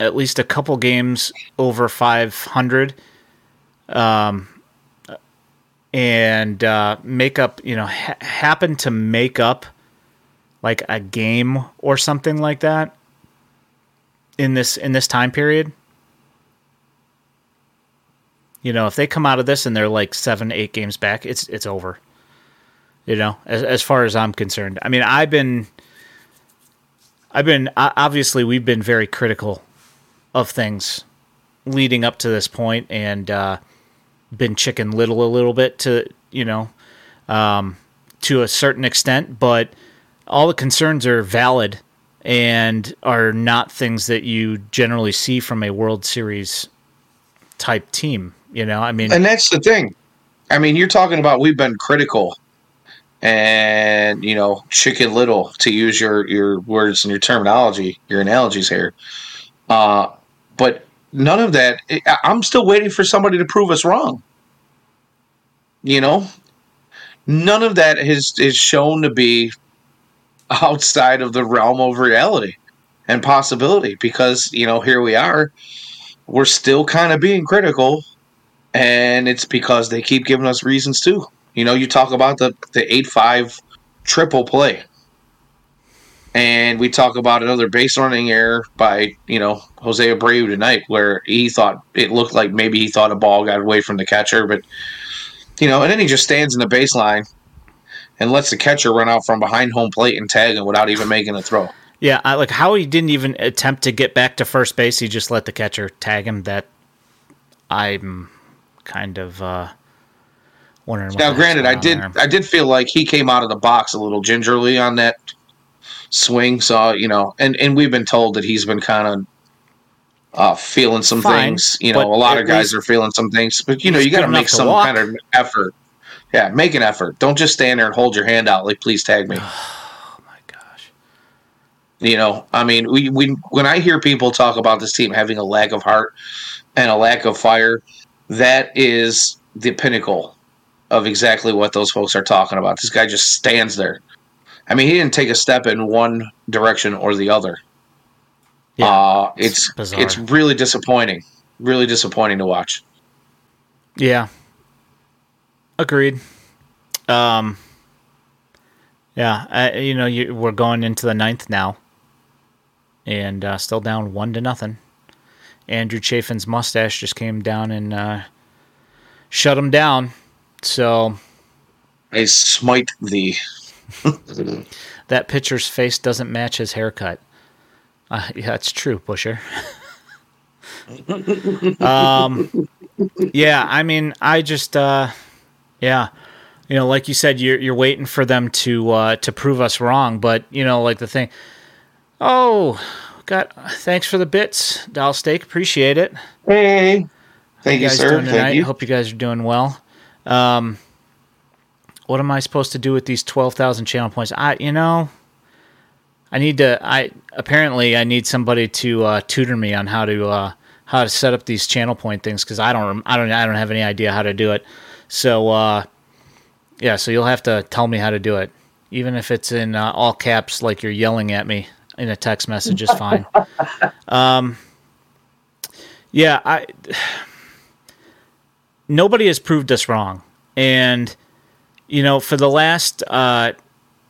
at least a couple games over 500, um, and uh, make up, you know, ha- happen to make up like a game or something like that in this in this time period. You know, if they come out of this and they're like seven, eight games back, it's it's over. You know, as as far as I'm concerned. I mean, I've been, I've been obviously we've been very critical of things leading up to this point, and uh, been chicken little a little bit to you know, um, to a certain extent, but all the concerns are valid and are not things that you generally see from a World Series type team. You know, I mean, and that's the thing. I mean, you're talking about we've been critical and you know chicken little to use your your words and your terminology, your analogies here. Uh, but none of that. I'm still waiting for somebody to prove us wrong. You know, none of that is is shown to be outside of the realm of reality and possibility because you know here we are we're still kind of being critical and it's because they keep giving us reasons too you know you talk about the the 8-5 triple play and we talk about another base running error by you know Jose Abreu tonight where he thought it looked like maybe he thought a ball got away from the catcher but you know and then he just stands in the baseline and lets the catcher run out from behind home plate and tag him without even making a throw. Yeah, I, like how he didn't even attempt to get back to first base. He just let the catcher tag him. That I'm kind of uh, wondering. now, granted, I did there. I did feel like he came out of the box a little gingerly on that swing. So you know, and and we've been told that he's been kind of uh, feeling some Fine, things. You know, a lot of guys are feeling some things, but you know, you got to make some kind of effort yeah, make an effort. Don't just stand there and hold your hand out like, please tag me. Oh my gosh. You know, I mean, we, we when I hear people talk about this team having a lack of heart and a lack of fire, that is the pinnacle of exactly what those folks are talking about. This guy just stands there. I mean, he didn't take a step in one direction or the other. Yeah, uh, it's it's, it's really disappointing. Really disappointing to watch. Yeah, Agreed. Um, yeah, I, you know, you, we're going into the ninth now, and uh, still down one to nothing. Andrew Chafin's mustache just came down and uh, shut him down. So I smite thee. that pitcher's face doesn't match his haircut. Uh, yeah, that's true, Busher. um, yeah, I mean, I just. Uh, yeah. You know, like you said, you're you're waiting for them to uh, to prove us wrong, but you know, like the thing. Oh, got thanks for the bits, Doll Steak. Appreciate it. Hey, thank you, you sir. Thank you. Hope you guys are doing well. Um, what am I supposed to do with these twelve thousand channel points? I, you know, I need to. I apparently I need somebody to uh, tutor me on how to uh, how to set up these channel point things because I don't I don't I don't have any idea how to do it. So uh, yeah, so you'll have to tell me how to do it, even if it's in uh, all caps, like you're yelling at me in a text message is fine. um, yeah, I. Nobody has proved us wrong, and you know, for the last uh, I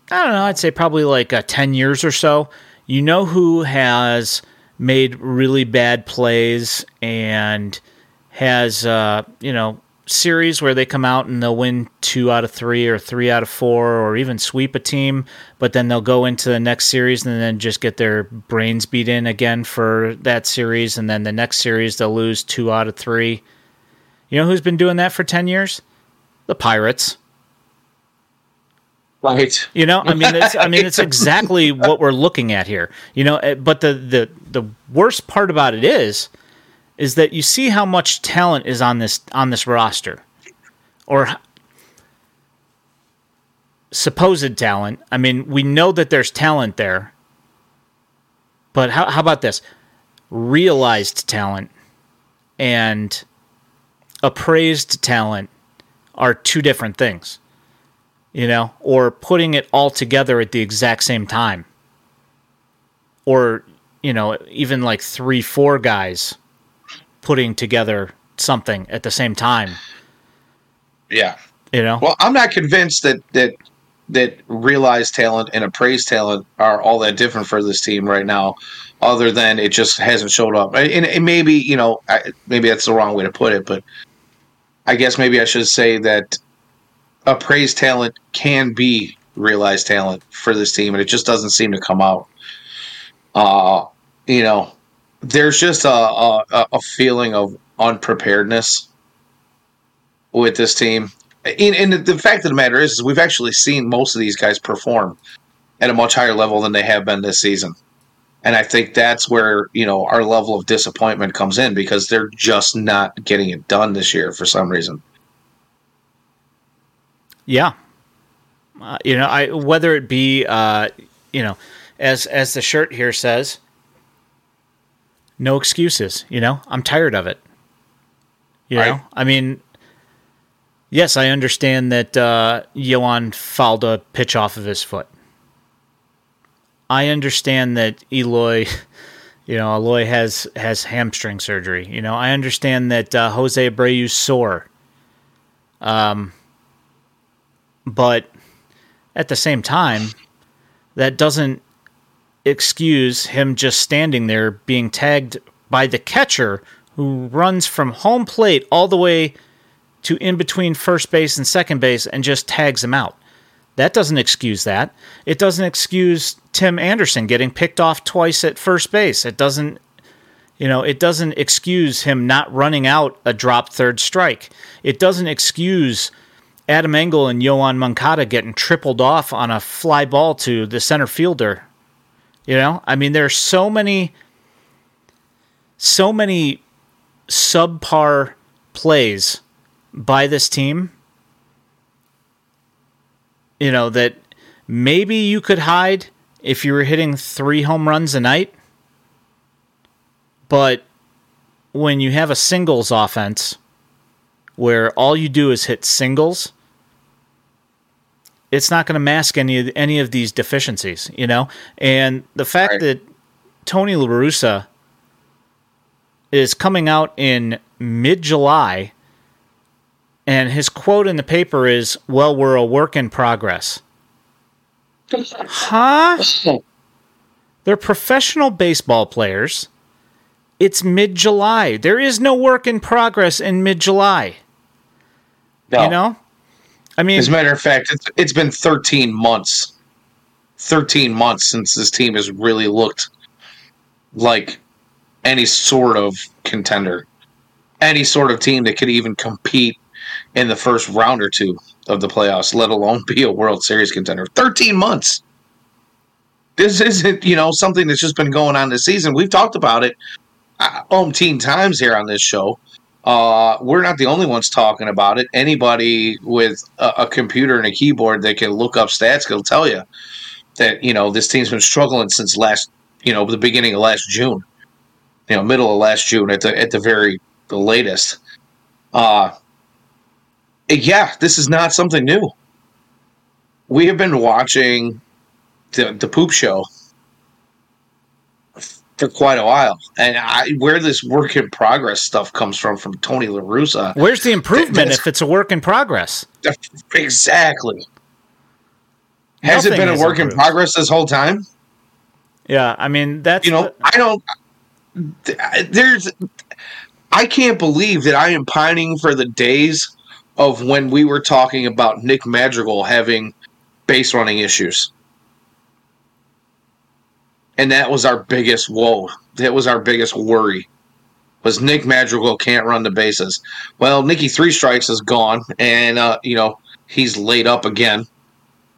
don't know, I'd say probably like uh, ten years or so, you know who has made really bad plays and has uh, you know series where they come out and they'll win two out of three or three out of four or even sweep a team, but then they'll go into the next series and then just get their brains beat in again for that series, and then the next series they'll lose two out of three. You know who's been doing that for ten years? The Pirates. Right. You know, I mean, it's, I mean, it's exactly what we're looking at here. You know, eh, but the the the worst part about it is, is that you see how much talent is on this on this roster, or supposed talent. I mean, we know that there's talent there, but how how about this? Realized talent and appraised talent are two different things you know, or putting it all together at the exact same time. Or, you know, even like three, four guys putting together something at the same time. Yeah. You know? Well, I'm not convinced that that that realized talent and appraised talent are all that different for this team right now, other than it just hasn't showed up. And, and maybe, you know, maybe that's the wrong way to put it, but I guess maybe I should say that appraised talent can be realized talent for this team, and it just doesn't seem to come out. Uh, you know, there's just a, a, a feeling of unpreparedness with this team. And, and, the fact of the matter is, is, we've actually seen most of these guys perform at a much higher level than they have been this season. And I think that's where, you know, our level of disappointment comes in because they're just not getting it done this year for some reason. Yeah. Uh, you know, I whether it be uh, you know, as as the shirt here says, no excuses, you know? I'm tired of it. You right. know? I mean, yes, I understand that uh Yoan fouled a pitch off of his foot. I understand that Eloy you know, Eloy has has hamstring surgery. You know, I understand that uh, Jose Abreu's sore. Um, but at the same time, that doesn't excuse him just standing there being tagged by the catcher who runs from home plate all the way to in between first base and second base and just tags him out. That doesn't excuse that. It doesn't excuse Tim Anderson getting picked off twice at first base. It doesn't you know, it doesn't excuse him not running out a drop third strike. It doesn't excuse Adam Engel and Yoan Moncada getting tripled off on a fly ball to the center fielder. You know, I mean, there are so many, so many subpar plays by this team. You know that maybe you could hide if you were hitting three home runs a night, but when you have a singles offense where all you do is hit singles, it's not going to mask any of any of these deficiencies, you know. And the fact right. that Tony La Russa is coming out in mid July, and his quote in the paper is, "Well, we're a work in progress." huh? They're professional baseball players. It's mid July. There is no work in progress in mid July. No. You know? I mean, as a matter of fact, it's, it's been 13 months. 13 months since this team has really looked like any sort of contender, any sort of team that could even compete in the first round or two of the playoffs, let alone be a World Series contender. 13 months. This isn't, you know, something that's just been going on this season. We've talked about it uh, umpteen times here on this show. Uh, we're not the only ones talking about it. Anybody with a, a, computer and a keyboard that can look up stats will tell you that you know this team's been struggling since last, you know, the beginning of last June, you know, middle of last June at the at the very the latest. Uh, yeah, this is not something new. We have been watching the the poop show for quite a while. And I, where this work in progress stuff comes from from Tony La Russa. Where's the improvement if it's a work in progress? Exactly. Has Nothing it been a work improved. in progress this whole time? Yeah, I mean that's you know the- I don't. There's, I can't believe that I am pining for the days of when we were talking about Nick Madrigal having base running issues and that was our biggest woe. That was our biggest worry. Was Nick Madrigal can't run the bases? Well, Nicky Three Strikes is gone, and uh, you know he's laid up again.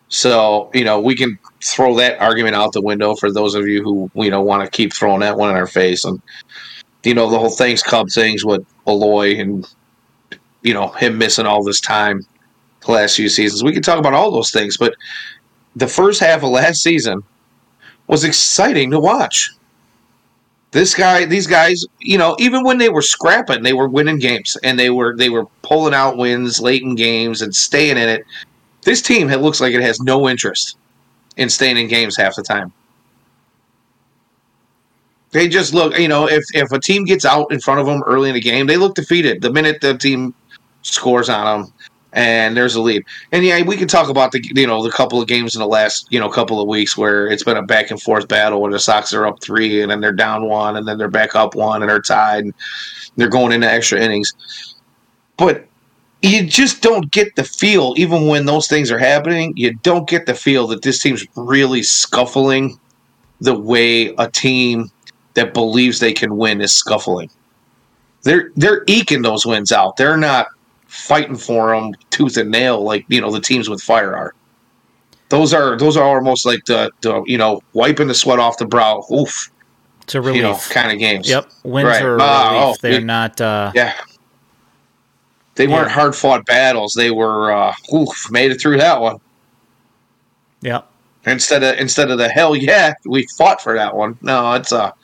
So you know we can throw that argument out the window for those of you who you know want to keep throwing that one in our face, and you know the whole things Cub things with Eloy and you know him missing all this time the last few seasons. We can talk about all those things, but the first half of last season was exciting to watch. This guy, these guys, you know, even when they were scrapping, they were winning games and they were they were pulling out wins late in games and staying in it. This team it looks like it has no interest in staying in games half the time. They just look, you know, if if a team gets out in front of them early in the game, they look defeated. The minute the team scores on them, and there's a lead. And yeah, we can talk about the you know the couple of games in the last you know couple of weeks where it's been a back and forth battle where the Sox are up three and then they're down one and then they're back up one and they're tied and they're going into extra innings. But you just don't get the feel, even when those things are happening, you don't get the feel that this team's really scuffling the way a team that believes they can win is scuffling. They're they're eking those wins out. They're not fighting for them tooth and nail like you know the teams with fire are. Those are those are almost like the, the you know wiping the sweat off the brow. Oof. It's a relief you know, kind of games. Yep, wins right. are uh, relief. Oh, They're not. Uh, yeah. They weren't hard fought battles. They were uh, oof, made it through that one. Yep. Instead of instead of the hell yeah, we fought for that one. No, it's a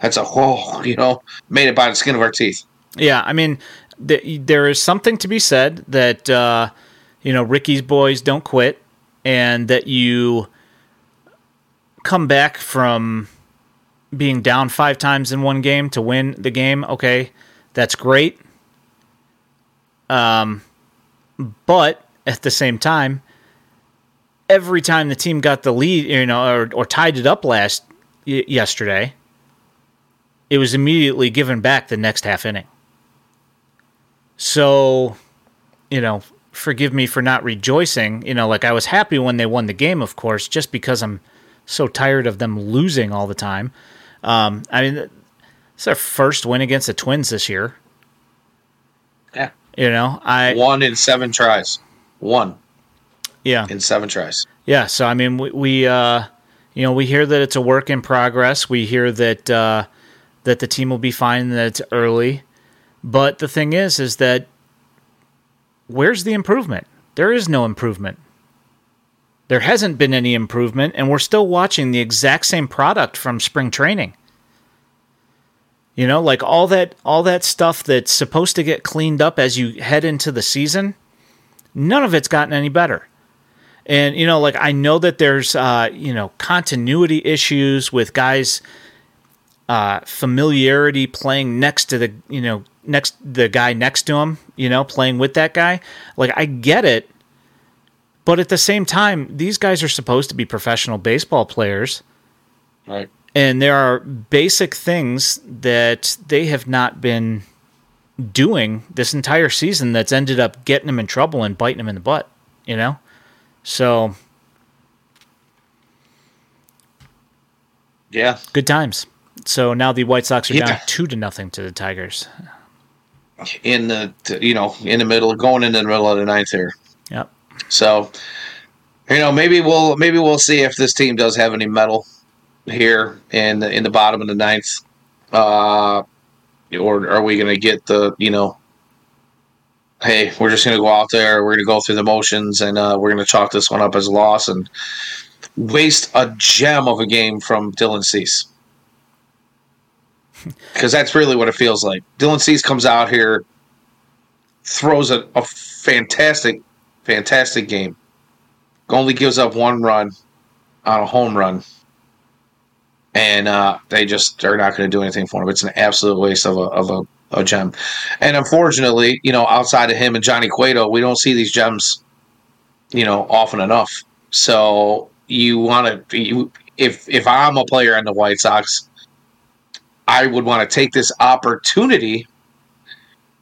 that's a whole you know made it by the skin of our teeth. Yeah, I mean, there is something to be said that uh, you know Ricky's boys don't quit, and that you come back from being down five times in one game to win the game. Okay, that's great. Um, but at the same time, every time the team got the lead, you know, or, or tied it up last y- yesterday, it was immediately given back the next half inning. So, you know, forgive me for not rejoicing. You know, like I was happy when they won the game, of course, just because I'm so tired of them losing all the time. Um, I mean, it's their first win against the Twins this year. Yeah. You know, I one in seven tries. One. Yeah. In seven tries. Yeah. So I mean, we, we uh, you know, we hear that it's a work in progress. We hear that uh, that the team will be fine. That it's early. But the thing is, is that where's the improvement? There is no improvement. There hasn't been any improvement, and we're still watching the exact same product from spring training. You know, like all that all that stuff that's supposed to get cleaned up as you head into the season, none of it's gotten any better. And you know, like I know that there's uh, you know, continuity issues with guys uh, familiarity playing next to the, you know, next the guy next to him, you know, playing with that guy. Like I get it, but at the same time, these guys are supposed to be professional baseball players. Right. And there are basic things that they have not been doing this entire season that's ended up getting them in trouble and biting them in the butt, you know? So Yeah. Good times. So now the White Sox are yeah. down two to nothing to the Tigers in the you know in the middle, going into the middle of the ninth here. Yep. So, you know, maybe we'll maybe we'll see if this team does have any metal here in the, in the bottom of the ninth, uh, or are we going to get the you know? Hey, we're just going to go out there. We're going to go through the motions, and uh, we're going to chalk this one up as a loss and waste a gem of a game from Dylan Cease. Because that's really what it feels like. Dylan Cease comes out here, throws a, a fantastic, fantastic game. Only gives up one run on a home run and uh, they just are not going to do anything for him. It's an absolute waste of a, of a, a, gem. And unfortunately, you know, outside of him and Johnny Cueto, we don't see these gems, you know, often enough. So you want to, if if I'm a player in the White Sox, I would want to take this opportunity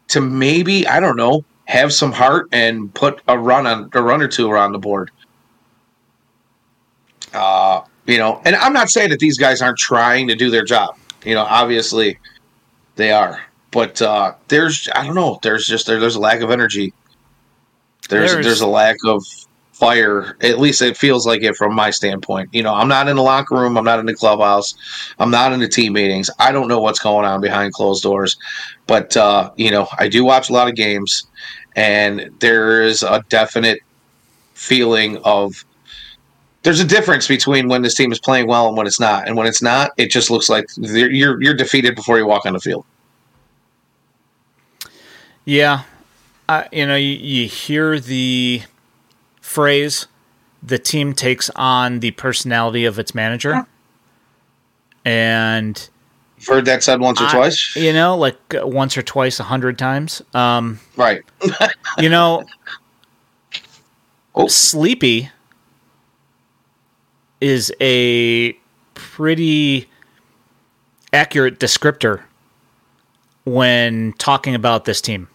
to maybe I don't know have some heart and put a run on a run or two around the board. Uh, you know, and I'm not saying that these guys aren't trying to do their job. You know, obviously they are. But uh, there's I don't know, there's just there, there's a lack of energy. There's there's, there's a lack of fire. At least it feels like it from my standpoint. You know, I'm not in the locker room, I'm not in the clubhouse, I'm not in the team meetings. I don't know what's going on behind closed doors. But uh, you know, I do watch a lot of games and there is a definite feeling of there's a difference between when this team is playing well and when it's not. And when it's not, it just looks like you're you're defeated before you walk on the field. Yeah, uh, you know, you, you hear the phrase, "The team takes on the personality of its manager," yeah. and You've heard that said once or I, twice. You know, like uh, once or twice, a hundred times. Um, right. you know, oh. sleepy is a pretty accurate descriptor when talking about this team.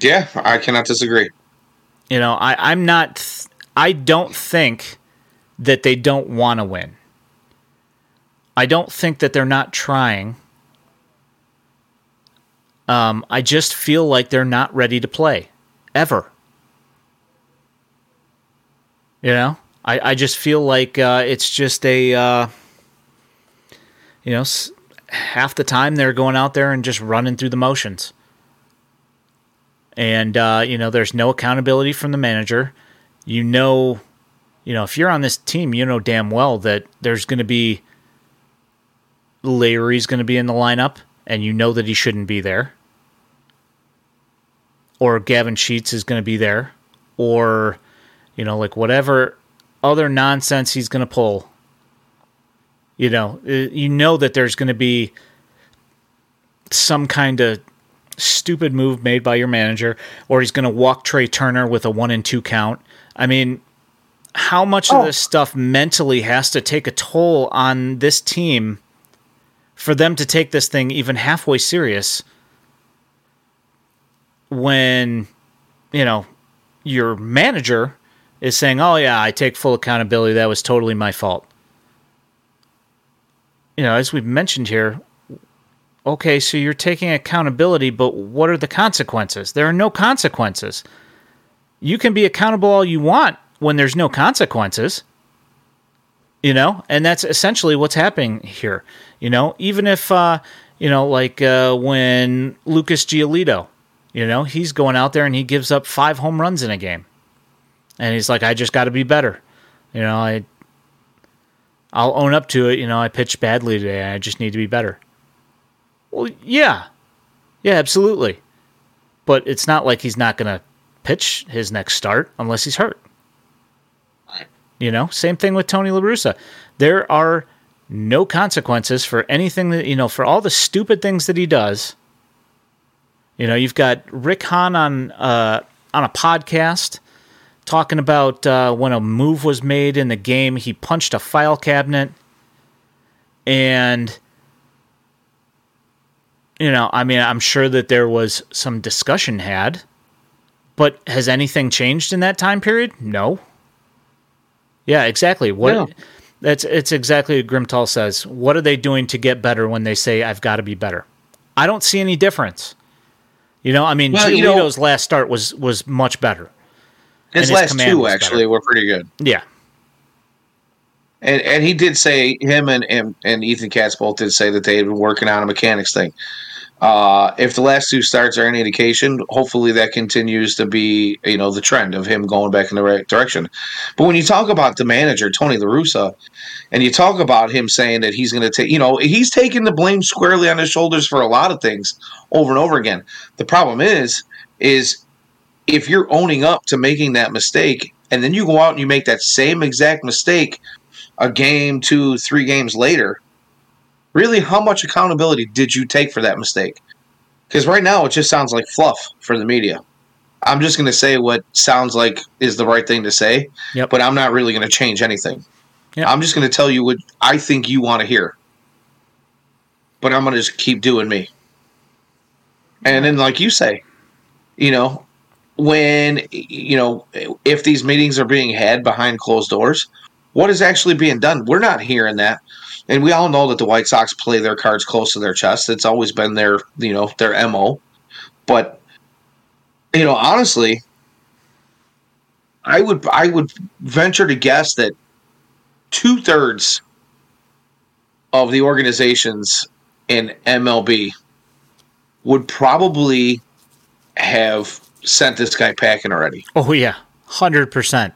Yeah, I cannot disagree. You know, I, I'm not, I don't think that they don't want to win. I don't think that they're not trying. Um, I just feel like they're not ready to play ever. You know, I, I just feel like uh, it's just a, uh, you know, half the time they're going out there and just running through the motions. And, uh, you know, there's no accountability from the manager. You know, you know, if you're on this team, you know damn well that there's going to be Leury's going to be in the lineup, and you know that he shouldn't be there. Or Gavin Sheets is going to be there. Or you know, like whatever other nonsense he's going to pull. You know, uh, you know that there's going to be some kind of stupid move made by your manager, or he's going to walk Trea Turner with a one and two count. I mean, how much oh. of this stuff mentally has to take a toll on this team for them to take this thing even halfway serious when, you know, your manager is saying, "Oh yeah, I take full accountability. That was totally my fault." You know, as we've mentioned here, okay, so you're taking accountability, but what are the consequences? There are no consequences. You can be accountable all you want when there's no consequences. You know, and that's essentially what's happening here. You know, even if uh, you know, like uh, when Lucas Giolito, you know, he's going out there and he gives up five home runs in a game and he's like, I just got to be better. You know, I I'll own up to it. You know, I pitched badly today. I just need to be better. Well, yeah, yeah, absolutely. But it's not like he's not going to pitch his next start unless he's hurt. You know, same thing with Tony La Russa. There are no consequences for anything that you know for all the stupid things that he does. You know, you've got Rick Hahn on uh, on a podcast talking about uh, when a move was made in the game, he punched a file cabinet. And, you know, I mean, I'm sure that there was some discussion had, but has anything changed in that time period? No. Yeah, exactly. What? No. That's it's exactly what Grimtall says. What are they doing to get better when they say I've got to be better? I don't see any difference. You know, I mean, well, you know, last start was was much better. His, his last two actually better. were pretty good. Yeah. And and he did say him and and, and Ethan Katz both did say that they had been working on a mechanics thing. Uh, if the last two starts are any indication, hopefully that continues to be you know the trend of him going back in the right direction. But when you talk about the manager Tony La Russa, and you talk about him saying that he's going to take, you know, he's taking the blame squarely on his shoulders for a lot of things over and over again. The problem is, is if you're owning up to making that mistake, and then you go out and you make that same exact mistake a game, two, three games later really how much accountability did you take for that mistake? Because right now it just sounds like fluff for the media. I'm just going to say what sounds like is the right thing to say, yep. but I'm not really going to change anything. Yep. I'm just going to tell you what I think you want to hear. But I'm going to just keep doing me. And then, like you say, you know, when, you know, if these meetings are being had behind closed doors, what is actually being done? We're not hearing that and we all know that the White Sox play their cards close to their chest. It's always been their, you know, their mo. But you know, honestly, I would I would venture to guess that two thirds of the organizations in MLB would probably have sent this guy packing already. Oh yeah, hundred percent,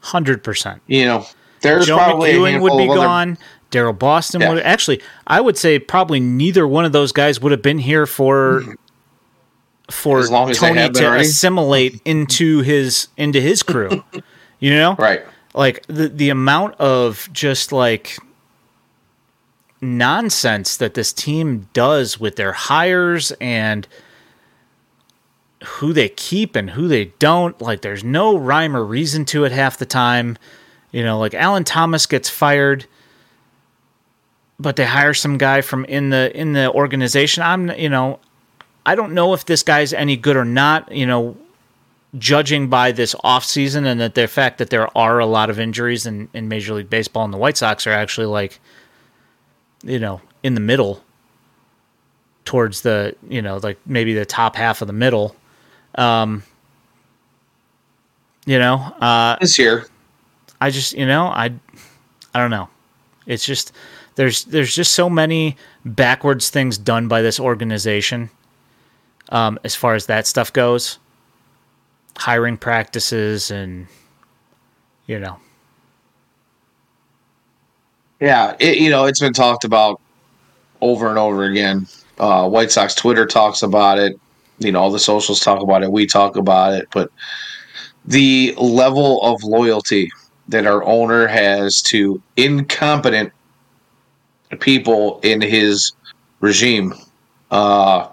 hundred percent. You know, there's Joe probably McEwing would be gone. Daryl Boston yeah. would actually. I would say probably neither one of those guys would have been here for for as as Tony to already. assimilate into his into his crew. you know, right? Like the the amount of just like nonsense that this team does with their hires and who they keep and who they don't. Like there's no rhyme or reason to it half the time. You know, like Allen Thomas gets fired but they hire some guy from in the in the organization. I'm you know, I don't know if this guy's any good or not. You know, judging by this off season and that the fact that there are a lot of injuries in, in Major League Baseball and the White Sox are actually like, you know, in the middle towards the you know like maybe the top half of the middle. Um, you know, uh, this year, I just you know I I don't know. It's just there's there's just so many backwards things done by this organization um, as far as that stuff goes. Hiring practices and you know. Yeah it, you know it's been talked about over and over again. Uh, white sox twitter talks about it. You know all the socials talk about it. We talk about it. But the level of loyalty that our owner has to incompetent people in his regime uh,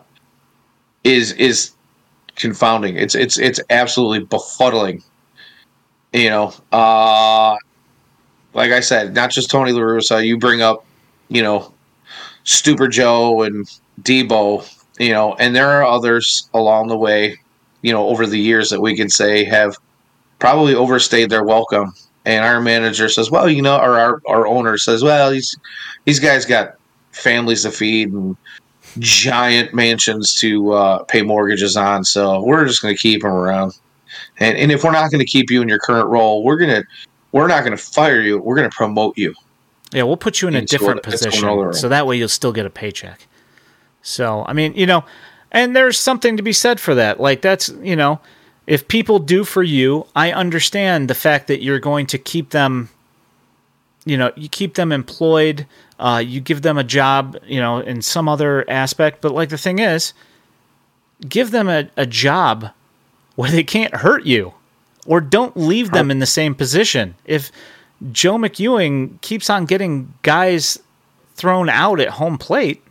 is is confounding. It's it's it's absolutely befuddling. You know, uh, like I said, not just Tony La Russa. You bring up, you know, Stupid Joe and Debo. You know, and there are others along the way. You know, over the years that we can say have probably overstayed their welcome. And our manager says, "Well, you know," or our our owner says, "Well, he's these guys got families to feed and giant mansions to uh, pay mortgages on. So we're just going to keep them around. And and if we're not going to keep you in your current role, we're gonna we're not going to fire you. We're going to promote you. Yeah, we'll put you in a different position, so that way you'll still get a paycheck. So I mean, you know, and there's something to be said for that. Like that's you know, if people do for you, I understand the fact that you're going to keep them. You know, you keep them employed uh, you give them a job, you know, in some other aspect. But like the thing is, give them a, a job where they can't hurt you, or don't leave them in the same position. If Joe McEwing keeps on getting guys thrown out at home plate,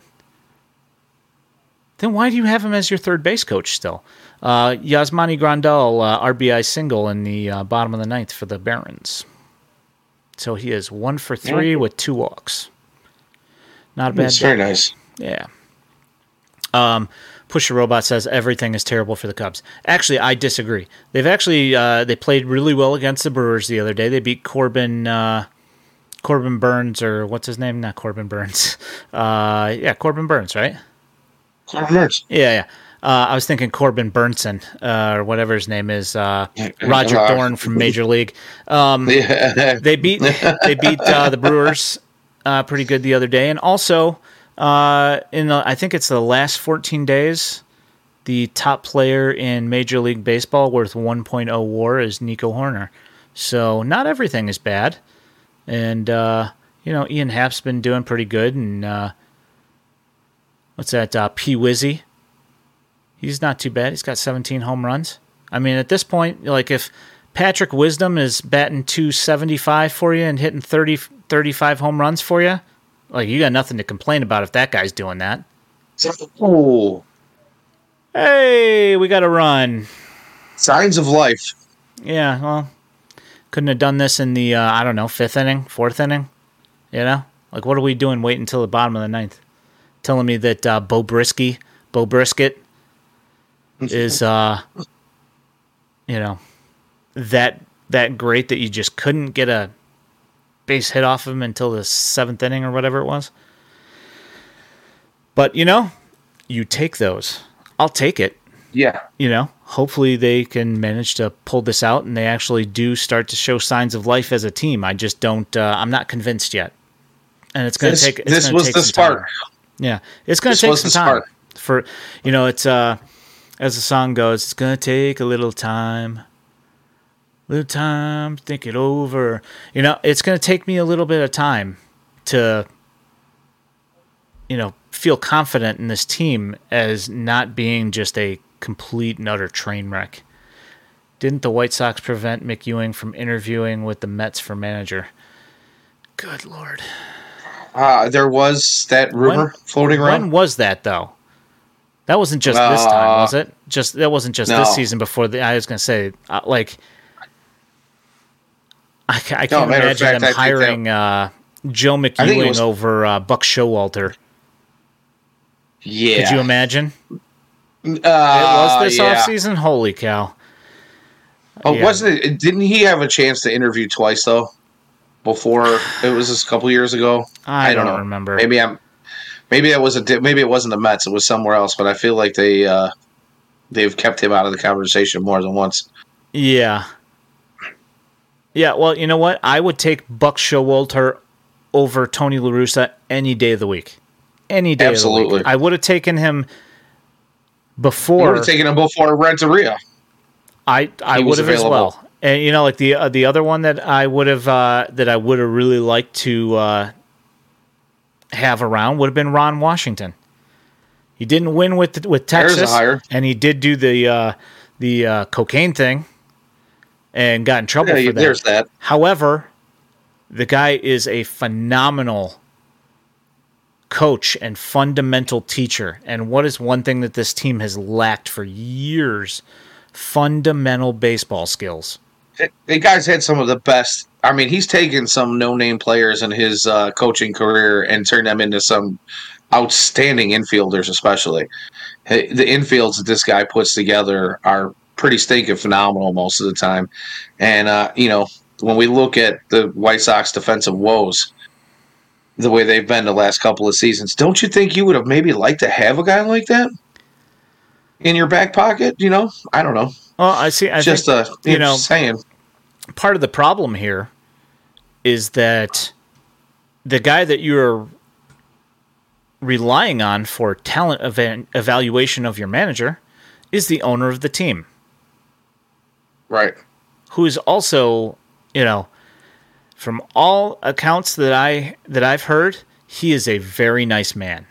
then why do you have him as your third base coach still? Uh, Yasmani Grandal, uh, RBI single in the uh, bottom of the ninth for the Barons. So he is one for three with two walks. Not a bad. It's very nice. Yeah. Um, Pusher Robot says everything is terrible for the Cubs. Actually, I disagree. They've actually uh, they played really well against the Brewers the other day. They beat Corbin uh, Corbin Burnes or what's his name? Not Corbin Burnes. Uh, yeah, Corbin Burnes, right? Corbin Burnes. Yeah, Yeah, Uh, I was thinking Corbin Burnson uh, or whatever his name is, uh, Roger Dorn from Major League. Um, yeah. They beat they beat uh, the Brewers uh, pretty good the other day, and also uh, in the, I think it's the last 14 days, the top player in Major League Baseball worth 1.0 WAR is Nico Hoerner. So not everything is bad, and you know Ian Happ's been doing pretty good, and what's that? P Wizzy he's not too bad. He's got 17 home runs. I mean, at this point, like if Patrick Wisdom is batting 275 for you and hitting 30, 35 home runs for you, like you got nothing to complain about if that guy's doing that. Oh. Hey, we got a run. Signs of life. Yeah, well, couldn't have done this in the, uh, I don't know, fifth inning, fourth inning. You know? Like, what are we doing waiting until the bottom of the ninth? Telling me that uh, Beau Brieske, Bo Brisket is uh you know that that great that you just couldn't get a base hit off of him until the seventh inning or whatever it was. But you know, you take those. I'll take it. Yeah. You know, hopefully they can manage to pull this out and they actually do start to show signs of life as a team. I just don't. Uh, I'm not convinced yet. And it's going to take. this was the spark. Time. Yeah, it's going to take some time spark. for you know. It's uh as the song goes, it's gonna take a little time. Little time, think it over. You know, it's gonna take me a little bit of time to, you know, feel confident in this team as not being just a complete and utter train wreck. Didn't the White Sox prevent McEwing from interviewing with the Mets for manager? Good lord. Uh, there was that rumor when, floating around. When was that though? That wasn't just uh, this time, was it? Just that wasn't just no. this season. Before the, I was going to say, uh, like, I, I can't no, imagine fact, them hiring uh, Joe McEwing was, over uh, Buck Showalter. Yeah, could you imagine? Uh, it was this yeah. off season. Holy cow! Oh, yeah. wasn't it? Didn't he have a chance to interview twice though? Before it was just a couple years ago. I, I don't, don't remember. Maybe I'm Maybe it was a maybe it wasn't the Mets. It was somewhere else. But I feel like they uh, they've kept him out of the conversation more than once. Yeah. Yeah. Well, you know what? I would take Buck Showalter over Tony La Russa any day of the week. Any day Absolutely. I would have taken him before. would have taken him before Renteria. I I would have as well. And you know, like the uh, the other one that I would have uh, that I would have really liked to uh, have around would have been Ron Washington. He didn't win with with Texas, and he did do the uh, the uh, cocaine thing, and got in trouble yeah, for that. There's that. However, the guy is a phenomenal coach and fundamental teacher. And what is one thing that this team has lacked for years? Fundamental baseball skills. The guy's had some of the best I mean, he's taken some no-name players in his uh, coaching career and turned them into some outstanding infielders, especially the infields that this guy puts together are pretty stinking phenomenal most of the time. And uh, you know, when we look at the White Sox defensive woes, the way they've been the last couple of seasons, don't you think you would have maybe liked to have a guy like that in your back pocket? You know, I don't know. Well, I see. I just think, uh, you know, saying part of the problem here is that the guy that you're relying on for talent ev- evaluation of your manager is the owner of the team. Right. Who is also, you know, from all accounts that I that I've heard, he is a very nice man.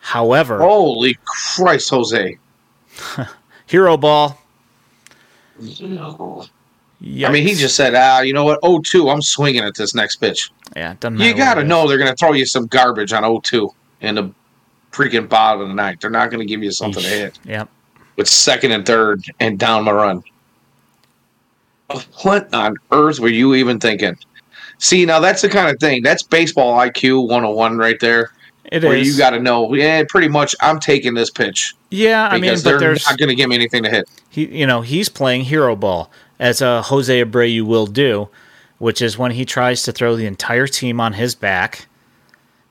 However, holy Christ, Jose. hero ball. Yikes. I mean, he just said, "Ah, you know what? 0-2, I'm swinging at this next pitch." Yeah, doesn't You got to know they're going to throw you some garbage on 0-2 in the freaking bottom of the ninth. They're not going to give you something Eesh. to hit. Yep. With second and third and down my run. What on earth were you even thinking? See, now that's the kind of thing. That's baseball IQ 101 right there. It where is. you got to know, yeah, pretty much. I'm taking this pitch. Yeah, I mean, but they're not going to give me anything to hit. He, you know, he's playing hero ball as a Jose Abreu will do, which is when he tries to throw the entire team on his back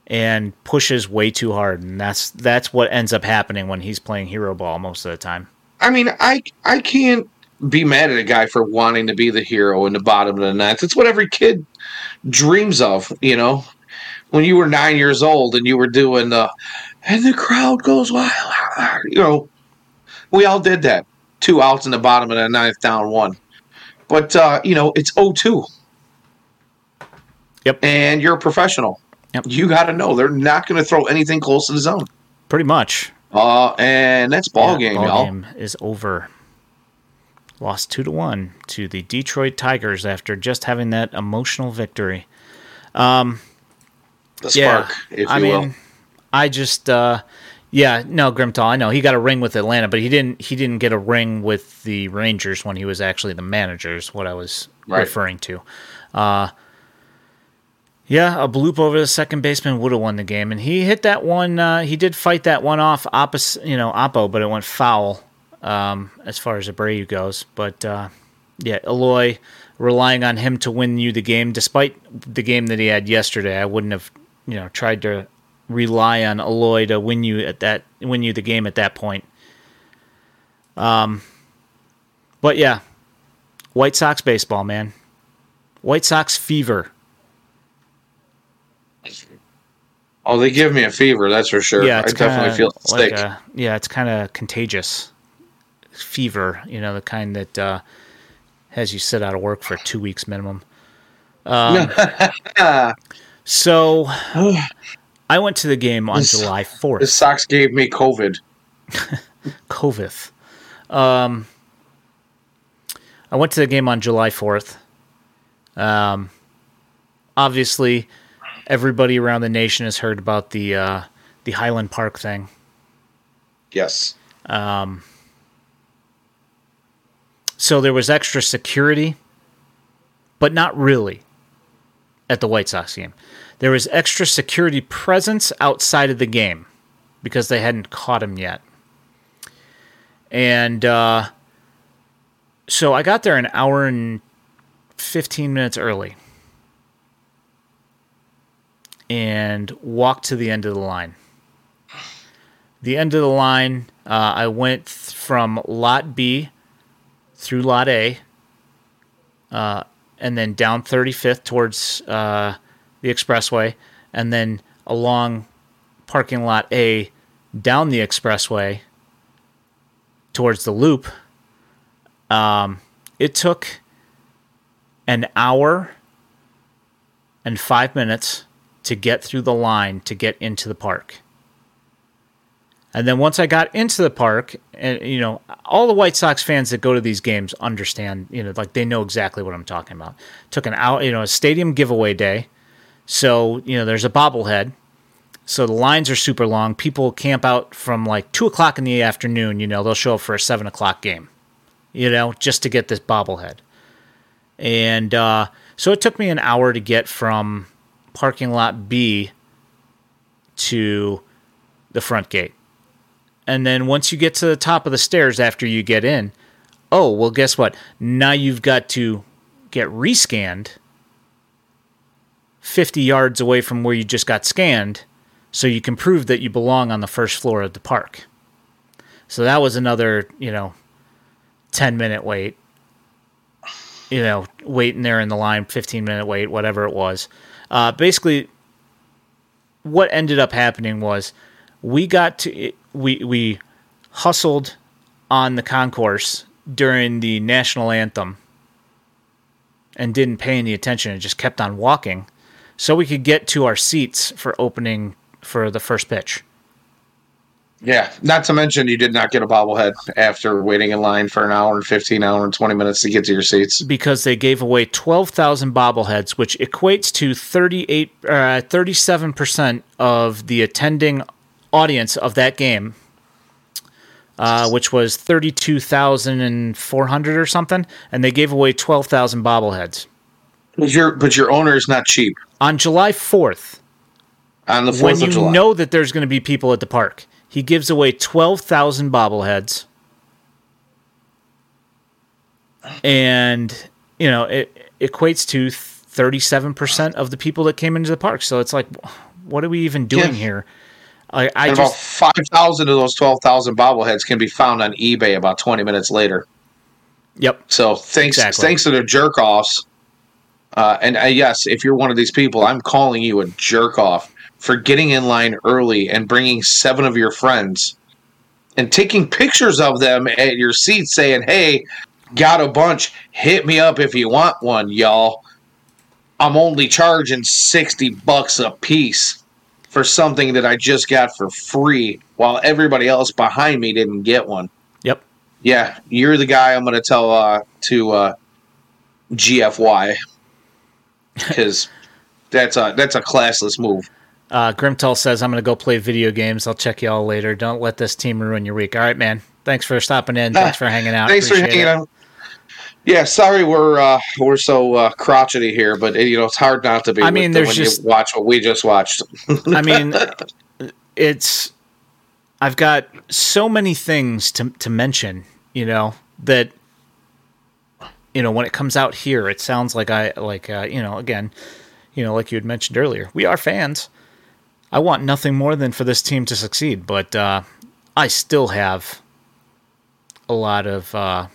and pushes way too hard, and that's that's what ends up happening when he's playing hero ball most of the time. I mean, I I can't be mad at a guy for wanting to be the hero in the bottom of the ninth. It's what every kid dreams of, you know. When you were nine years old and you were doing the, and the crowd goes wild, you know, we all did that. Two outs in the bottom of the ninth, down one. But uh, you know, it's 0-2. Yep. And you're a professional. Yep. You got to know they're not going to throw anything close to the zone. Pretty much. Uh, and that's ball yeah, game, ball y'all. game is over. Lost two to one to the Detroit Tigers after just having that emotional victory. Um, the spark, yeah, if you I will. Mean, I just, uh, yeah, no, Grimtall. I know he got a ring with Atlanta, but he didn't. He didn't get a ring with the Rangers when he was actually the managers. What I was right. referring to. Uh, yeah, a bloop over the second baseman would have won the game, and he hit that one. Uh, he did fight that one off opposite, you know, oppo, but it went foul um, as far as Abreu goes. But uh, yeah, Eloy relying on him to win you the game, despite the game that he had yesterday. I wouldn't have, you know, tried to rely on Eloy to win you at that win you the game at that point. Um, but yeah, White Sox baseball, man. White Sox fever. Oh, they give me a fever, that's for sure. Yeah, I definitely feel like a, yeah, it's kind of contagious fever. You know, the kind that uh, has you sit out of work for two weeks minimum. Um, so I went to the game on this, July fourth. The Sox gave me COVID. COVID. Um, I went to the game on July fourth. Um, obviously everybody around the nation has heard about the uh, the Highland Park thing. Yes. Um, so there was extra security, but not really at the White Sox game. There was extra security presence outside of the game because they hadn't caught him yet. And uh, so I got there an hour and 15 minutes early and walked to the end of the line. The end of the line, uh, I went th- from lot B through lot A, uh, and then down 35th towards uh, the expressway, and then along parking lot A down the expressway towards the loop. Um, it took an hour and five minutes to get through the line to get into the park. And then once I got into the park, and you know, all the White Sox fans that go to these games understand, you know, like they know exactly what I'm talking about. Took an hour, you know, a stadium giveaway day. So, you know, there's a bobblehead. So the lines are super long. People camp out from like two o'clock in the afternoon, you know, they'll show up for a seven o'clock game, you know, just to get this bobblehead. And uh, so it took me an hour to get from parking lot B to the front gate. And then once you get to the top of the stairs after you get in, oh, well, guess what? Now you've got to get rescanned 50 yards away from where you just got scanned so you can prove that you belong on the first floor of the park. So that was another, you know, 10 minute wait. You know, waiting there in the line, 15 minute wait, whatever it was. Uh, basically, what ended up happening was we got to we we hustled on the concourse during the national anthem and didn't pay any attention and just kept on walking so we could get to our seats for opening for the first pitch. Yeah, not to mention you did not get a bobblehead after waiting in line for an hour and 15 hour and 20 minutes to get to your seats. Because they gave away 12,000 bobbleheads, which equates to 38 uh, 37% of the attending audience of that game. Uh, which was 32,400 or something, and they gave away 12,000 bobbleheads. But your but your owner is not cheap. On July 4th, on the 4th when you July. know that there's going to be people at the park, he gives away 12,000 bobbleheads. And, you know, it, equates to 37% of the people that came into the park. So it's like, What are we even doing yeah. here? I, I just, about five thousand of those twelve thousand bobbleheads can be found on eBay about twenty minutes later. Yep. So thanks, exactly. thanks to the jerk offs. Uh, and uh, yes, if you're one of these people, I'm calling you a jerk off for getting in line early and bringing seven of your friends and taking pictures of them at your seat saying, Hey, got a bunch. Hit me up if you want one, y'all. I'm only charging 60 bucks a piece for something that I just got for free while everybody else behind me didn't get one. Yep. Yeah, you're the guy I'm going to tell uh, to uh, GFY because that's a that's a classless move. Uh, Grimtall says, I'm going to go play video games. I'll check you all later. Don't let this team ruin your week. All right, man. Thanks for stopping in. Thanks for hanging out. Thanks Appreciate for hanging out. Yeah, sorry we're uh, we're so uh, crotchety here, but you know it's hard not to be. I mean, there's when just you watch what we just watched. I mean, it's I've got so many things to to mention. You know that you know when it comes out here, it sounds like I like uh, you know again, you know like you had mentioned earlier, we are fans. I want nothing more than for this team to succeed, but uh, I still have a lot of. Uh,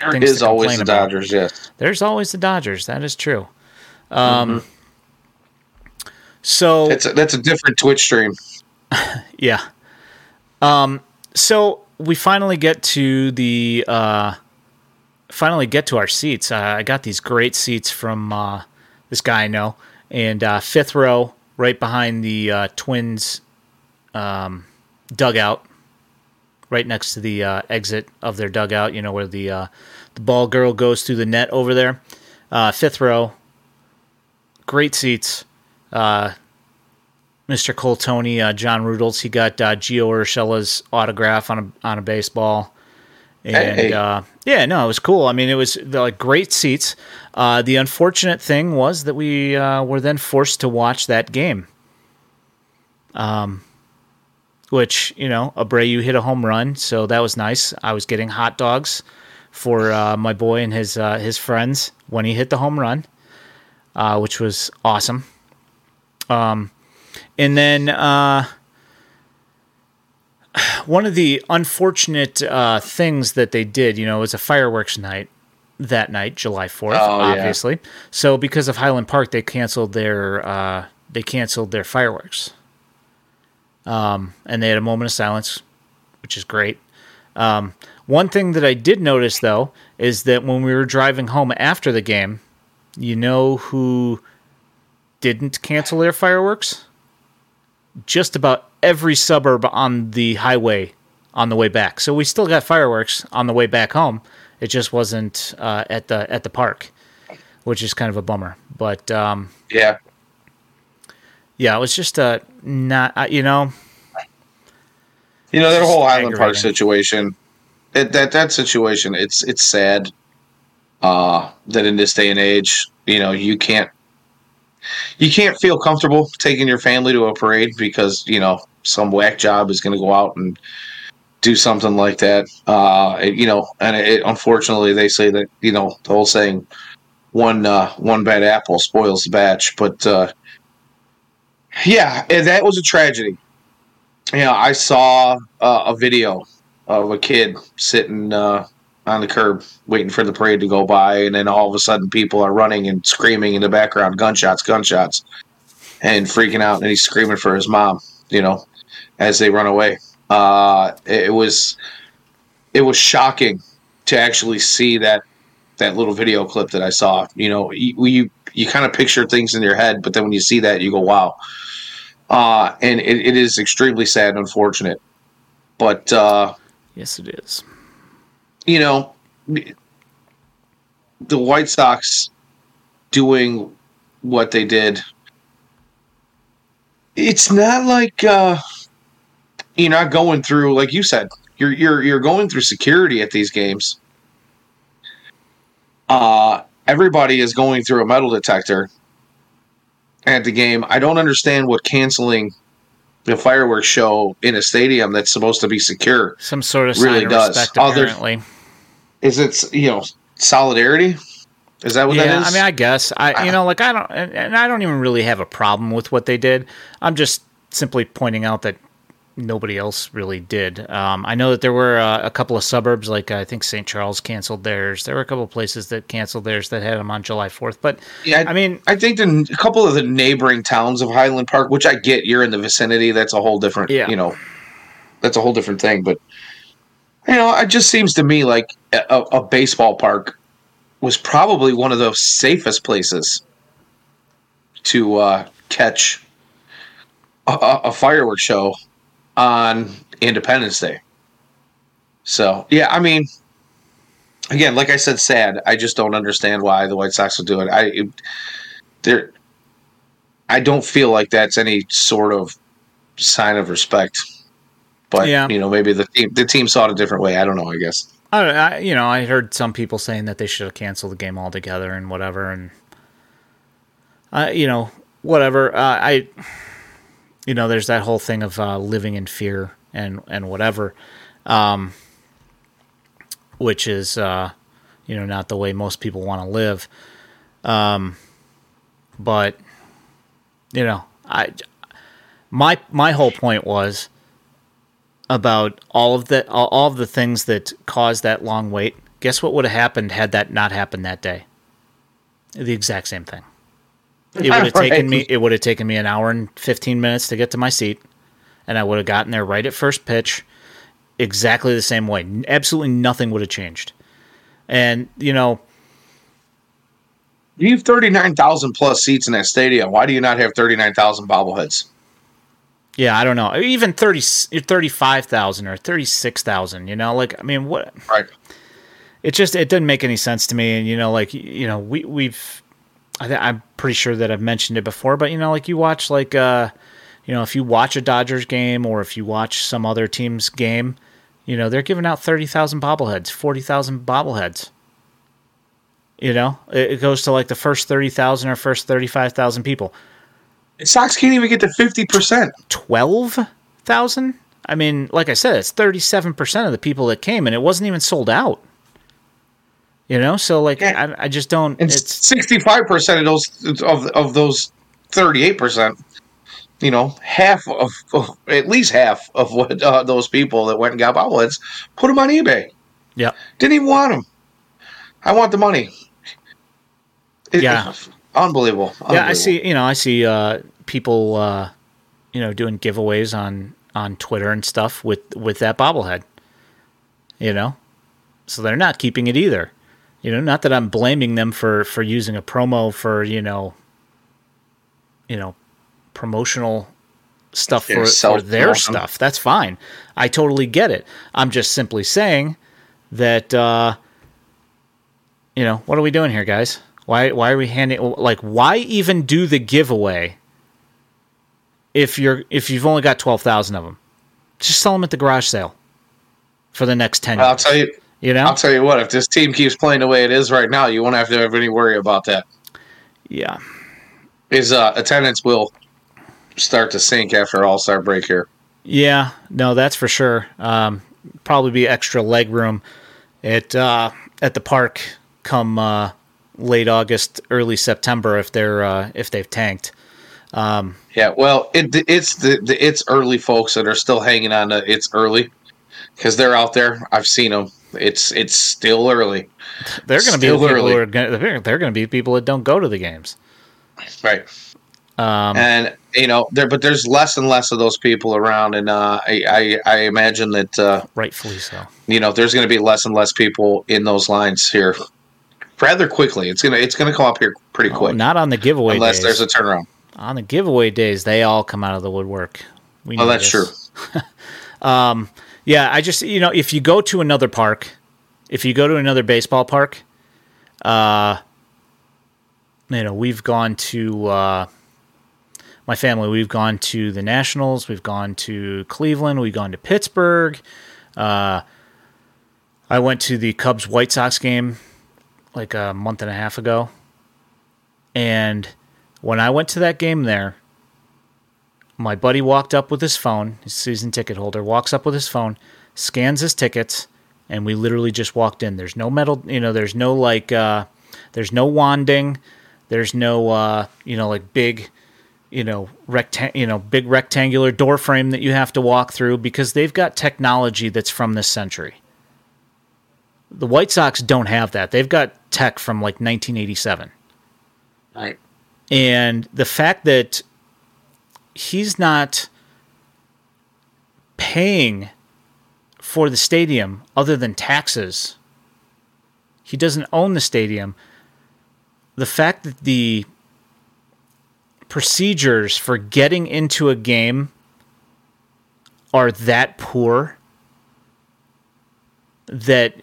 there is always the about. Dodgers, yes. There's always the Dodgers. That is true. Um, mm-hmm. So that's a, that's a different Twitch stream. yeah. Um. So we finally get to the uh, finally get to our seats. Uh, I got these great seats from uh, this guy I know and uh, fifth row, right behind the uh, Twins um, dugout, right next to the uh, exit of their dugout. You know where the uh, the ball girl goes through the net over there. Fifth row, great seats. Mr. Cole Tony, John Rudels, he got Gio Urshela's autograph on a on a baseball. And hey. uh, yeah, no, it was cool. I mean, it was like great seats. Uh, the unfortunate thing was that we uh, were then forced to watch that game. Um, which you know, Abreu hit a home run, so that was nice. I was getting hot dogs for uh, my boy and his uh, his friends when he hit the home run, uh, which was awesome. Um, and then one of the unfortunate uh, things that they did, you know, was a fireworks night that night, July 4th, oh, obviously. Yeah. So because of Highland Park, they canceled their uh, they canceled their fireworks. Um, and they had a moment of silence, which is great. Um, one thing that I did notice though is that when we were driving home after the game, you know who didn't cancel their fireworks? Just about every suburb on the highway on the way back. So we still got fireworks on the way back home. It just wasn't uh, at the at the park, which is kind of a bummer. But um, yeah, yeah, it was just a not uh, you know. You know that whole Highland Park situation. It, that that situation, it's it's sad. Uh, that in this day and age, you know, you can't you can't feel comfortable taking your family to a parade because you know some whack job is going to go out and do something like that. Uh, you know, and it, unfortunately, they say that you know the whole saying, one uh, one bad apple spoils the batch. But uh, yeah, that was a tragedy. You know, I saw uh, a video of a kid sitting uh, on the curb waiting for the parade to go by, and then all of a sudden people are running and screaming in the background, gunshots, gunshots, and freaking out, and he's screaming for his mom. You know, as they run away. Uh, it was it was shocking to actually see that that little video clip that I saw. You know, you you, you kind of picture things in your head, but then when you see that, you go, "Wow!" Uh, and it, it is extremely sad and unfortunate. But uh, yes, it is. You know, the White Sox doing what they did. It's not like uh, you're not going through like you said. You're you're you're going through security at these games. Uh, everybody is going through a metal detector at the game. I don't understand what canceling the fireworks show in a stadium that's supposed to be secure. Some sort of really does. Respect, apparently. Other, is it you know solidarity? Is that what yeah, that is? I mean, I guess I, you know, like I don't, and, I don't even really have a problem with what they did. I'm just simply pointing out that nobody else really did. Um, I know that there were uh, a couple of suburbs, like I think St. Charles canceled theirs. There were a couple of places that canceled theirs that had them on July 4th. But yeah, I, I mean, I think the, a couple of the neighboring towns of Highland Park, which I get, you're in the vicinity. That's a whole different, yeah. you know, that's a whole different thing. But you know, it just seems to me like a, a baseball park was probably one of the safest places to uh, catch a, a fireworks show on Independence Day. So yeah, I mean, again, like I said, sad. I just don't understand why the White Sox will do it. I there, I don't feel like that's any sort of sign of respect. But yeah. you know, maybe the team the team saw it a different way. I don't know. I guess. I, I you know I heard some people saying that they should have canceled the game altogether and whatever, and uh, you know whatever. Uh, I you know, there's that whole thing of uh, living in fear and and whatever, um, which is uh, you know not the way most people want to live. Um, but you know, I my my whole point was about all of the all of the things that caused that long wait. Guess what would have happened had that not happened that day? The exact same thing. It would have right. taken me. It would have taken me an hour and fifteen minutes to get to my seat, and I would have gotten there right at first pitch, exactly the same way. Absolutely nothing would have changed. And you know, you have thirty nine thousand plus seats in that stadium. Why do you not have thirty nine thousand bobbleheads? Yeah, I don't know. Even 30, 35,000 or 36,000, you know, like, I mean, what? Right. It just, it didn't make any sense to me. And, you know, like, you know, we, we've, I am pretty sure that I've mentioned it before, but you know, like you watch like uh, you know, if you watch a Dodgers game or if you watch some other team's game, you know, they're giving out thirty thousand bobbleheads, forty thousand bobbleheads. You know, it, it goes to like the first thirty thousand or first thirty five thousand people. Sox can't even get to fifty percent. Twelve thousand. I mean, like I said, it's thirty seven percent of the people that came, and it wasn't even sold out. You know, so like yeah. I, I just don't. And it's sixty five percent of those of of those thirty eight percent. You know, half of, of, at least half of what uh, those people that went and got bobbleheads put them on eBay. Yeah, didn't even want them. I want the money. It, yeah, unbelievable. unbelievable. Yeah, I see. You know, I see uh, people. Uh, you know, doing giveaways on on Twitter and stuff with with that bobblehead. You know, so they're not keeping it either. You know, not that I'm blaming them for for using a promo for you know, you know, promotional stuff for, for their stuff. That's fine. I totally get it. I'm just simply saying that uh, you know what are we doing here, guys? Why why are we handing like why even do the giveaway if you're if you've only got twelve thousand of them? Just sell them at the garage sale for the next ten. I'll tell you you know, I'll tell you what. If this team keeps playing the way it is right now, you won't have to have any worry about that. Yeah, his uh, attendance will start to sink after All Star break here. Yeah, no, that's for sure. Um, probably be extra leg room at uh, at the park come uh, late August, early September if they're uh, if they've tanked. Um, yeah, well, it, it's the, the, it's early folks that are still hanging on to it's early because they're out there. I've seen them. It's it's still early. They're going to be people early. Who are gonna, they're going to be people that don't go to the games, right? Um, and you know, there but there's less and less of those people around, and uh, I, I, I imagine that uh, rightfully so. You know, there's going to be less and less people in those lines here rather quickly. It's gonna it's gonna come up here pretty oh, quick. not on the giveaway unless days. there's a turnaround. On the giveaway days, they all come out of the woodwork. We oh, that's this. true. um, yeah, I just you know if you go to another park, if you go to another baseball park, uh, you know we've gone to uh, my family. We've gone to the Nationals. We've gone to Cleveland. We've gone to Pittsburgh. Uh, I went to the Cubs White Sox game like a month and a half ago, and when I went to that game there, my buddy walked up with his phone, his season ticket holder, walks up with his phone, scans his tickets, and we literally just walked in. There's no metal, you know, there's no like, uh, there's no wanding, there's no uh, you know like big you know recta- you know big rectangular door frame that you have to walk through because they've got technology that's from this century. The White Sox don't have that. They've got tech from like 1987. Right. And the fact that he's not paying for the stadium other than taxes. He doesn't own the stadium. The fact that the procedures for getting into a game are that poor that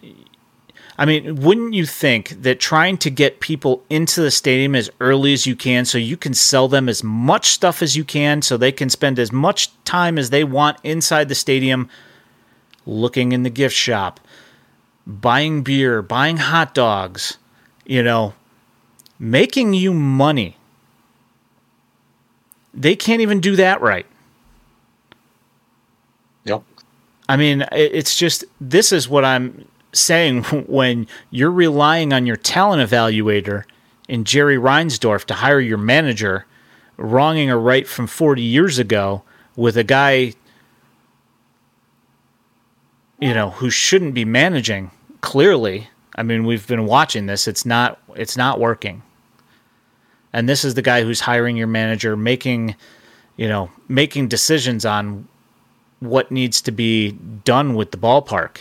I mean, wouldn't you think that trying to get people into the stadium as early as you can so you can sell them as much stuff as you can so they can spend as much time as they want inside the stadium looking in the gift shop, buying beer, buying hot dogs, you know, making you money. They can't even do that right. Yep. I mean, it's just this is what I'm saying when you're relying on your talent evaluator in Jerry Reinsdorf to hire your manager, wronging a right from 40 years ago with a guy, you know, who shouldn't be managing. Clearly, I mean, we've been watching this. It's not. It's not working. And this is the guy who's hiring your manager, making, you know, making decisions on what needs to be done with the ballpark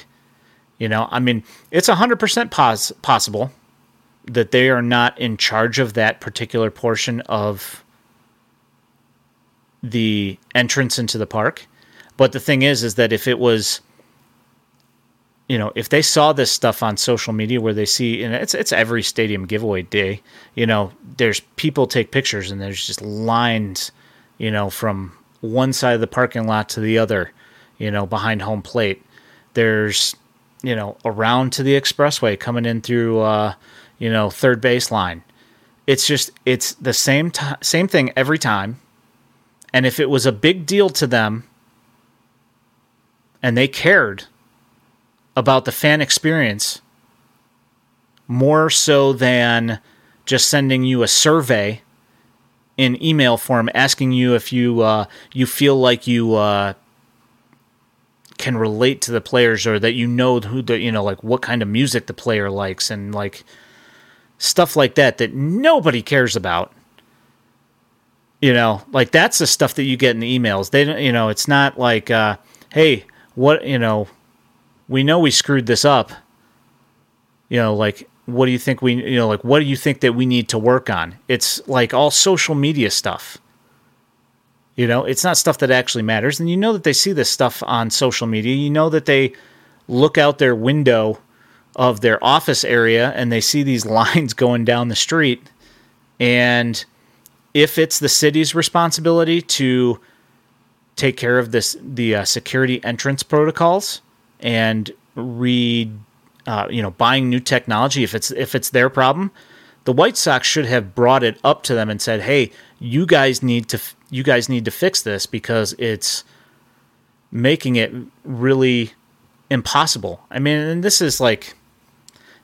you know, I mean, it's 100% pos- possible that they are not in charge of that particular portion of the entrance into the park. But the thing is, is that if it was, you know, if they saw this stuff on social media where they see, and it's it's every stadium giveaway day, you know, there's people take pictures and there's just lines, you know, from one side of the parking lot to the other, you know, behind home plate. There's you know, around to the expressway coming in through, uh, you know, third baseline. It's just it's the same t- same thing every time. And if it was a big deal to them and they cared about the fan experience more so than just sending you a survey in email form asking you if you uh, you feel like you uh, can relate to the players or that you know who the you know like what kind of music the player likes and like stuff like that that nobody cares about. You know like that's the stuff that you get in the emails. They don't you know it's not like uh hey what you know we know we screwed this up. You know like what do you think we you know like what do you think that we need to work on? It's like all social media stuff you know, it's not stuff that actually matters. And you know that they see this stuff on social media. You know that they look out their window of their office area and they see these lines going down the street. And if it's the city's responsibility to take care of this, the uh, security entrance protocols and read, uh, you know, buying new technology, if it's if it's their problem, the White Sox should have brought it up to them and said, "Hey, you guys need to you guys need to fix this because it's making it really impossible." I mean, and this is like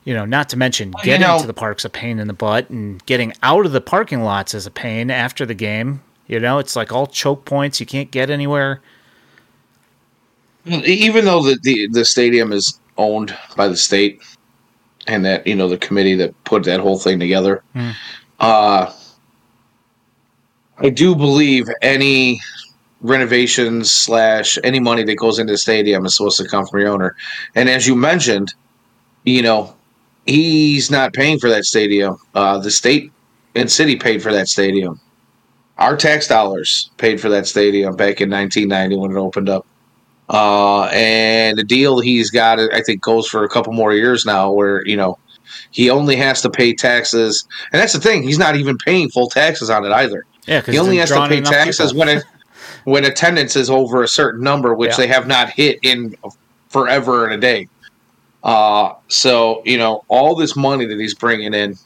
you know, not to mention getting you know, to the park's a pain in the butt and getting out of the parking lots is a pain after the game. You know, it's like all choke points. You can't get anywhere. Even though the, the, the stadium is owned by the state, and that you know the committee that put that whole thing together. Mm. Uh, I do believe any renovations slash any money that goes into the stadium is supposed to come from your owner. And as you mentioned, you know, he's not paying for that stadium. Uh, the state and city paid for that stadium. Our tax dollars paid for that stadium back in 1990 when it opened up. Uh, and the deal he's got, I think, goes for a couple more years now, where you know he only has to pay taxes, and that's the thing. He's not even paying full taxes on it either. Yeah, he only has to pay taxes when it when attendance is over a certain number, which yeah. they have not hit in forever and a day. Uh, so you know, all this money that he's bringing in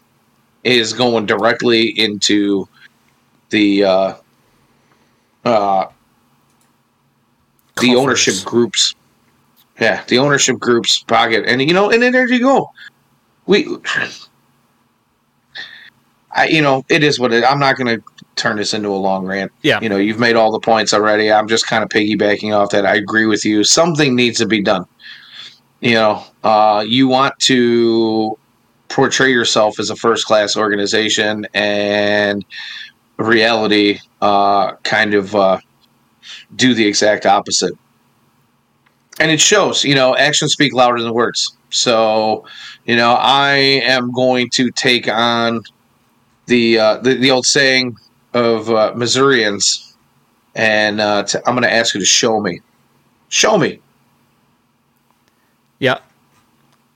is going directly into the uh, uh, the ownership groups. Yeah, the ownership groups pocket, and you know, and then there you go. We I, you know, it is what it. I'm not going to turn this into a long rant. Yeah. You know, you've made all the points already. I'm just kind of piggybacking off that. I agree with you. Something needs to be done. You know, uh, you want to portray yourself as a first class organization, and reality uh, kind of uh, do the exact opposite. And it shows. You know, actions speak louder than words. So, you know, I am going to take on the uh, the, the old saying of uh, Missourians, and uh, to, I'm going to ask you to show me, show me. Yeah.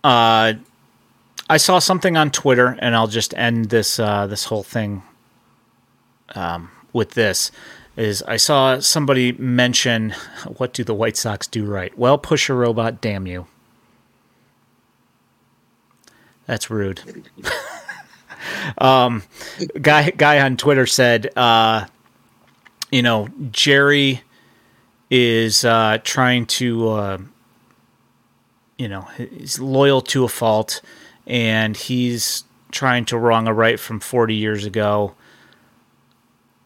Uh, I saw something on Twitter, and I'll just end this uh, this whole thing um, with this. Is I saw somebody mention, "What do the White Sox do right?" Well, push a robot, damn you. That's rude. um, guy guy on Twitter said, uh, you know, Jerry is uh, trying to, uh, you know, he's loyal to a fault, and he's trying to wrong a right from 40 years ago,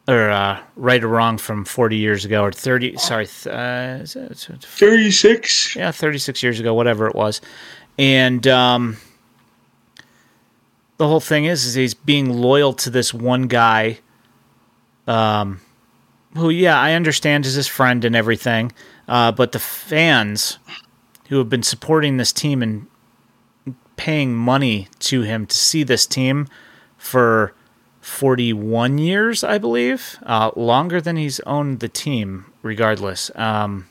or uh, right or wrong from 40 years ago, or 30, sorry, uh, 36? Yeah, 36 years ago, whatever it was. And, um, the whole thing is, is he's being loyal to this one guy, um, who, yeah, I understand is his friend and everything, uh, but the fans who have been supporting this team and paying money to him to see this team for 41 years, I believe, uh, longer than he's owned the team, regardless. Um,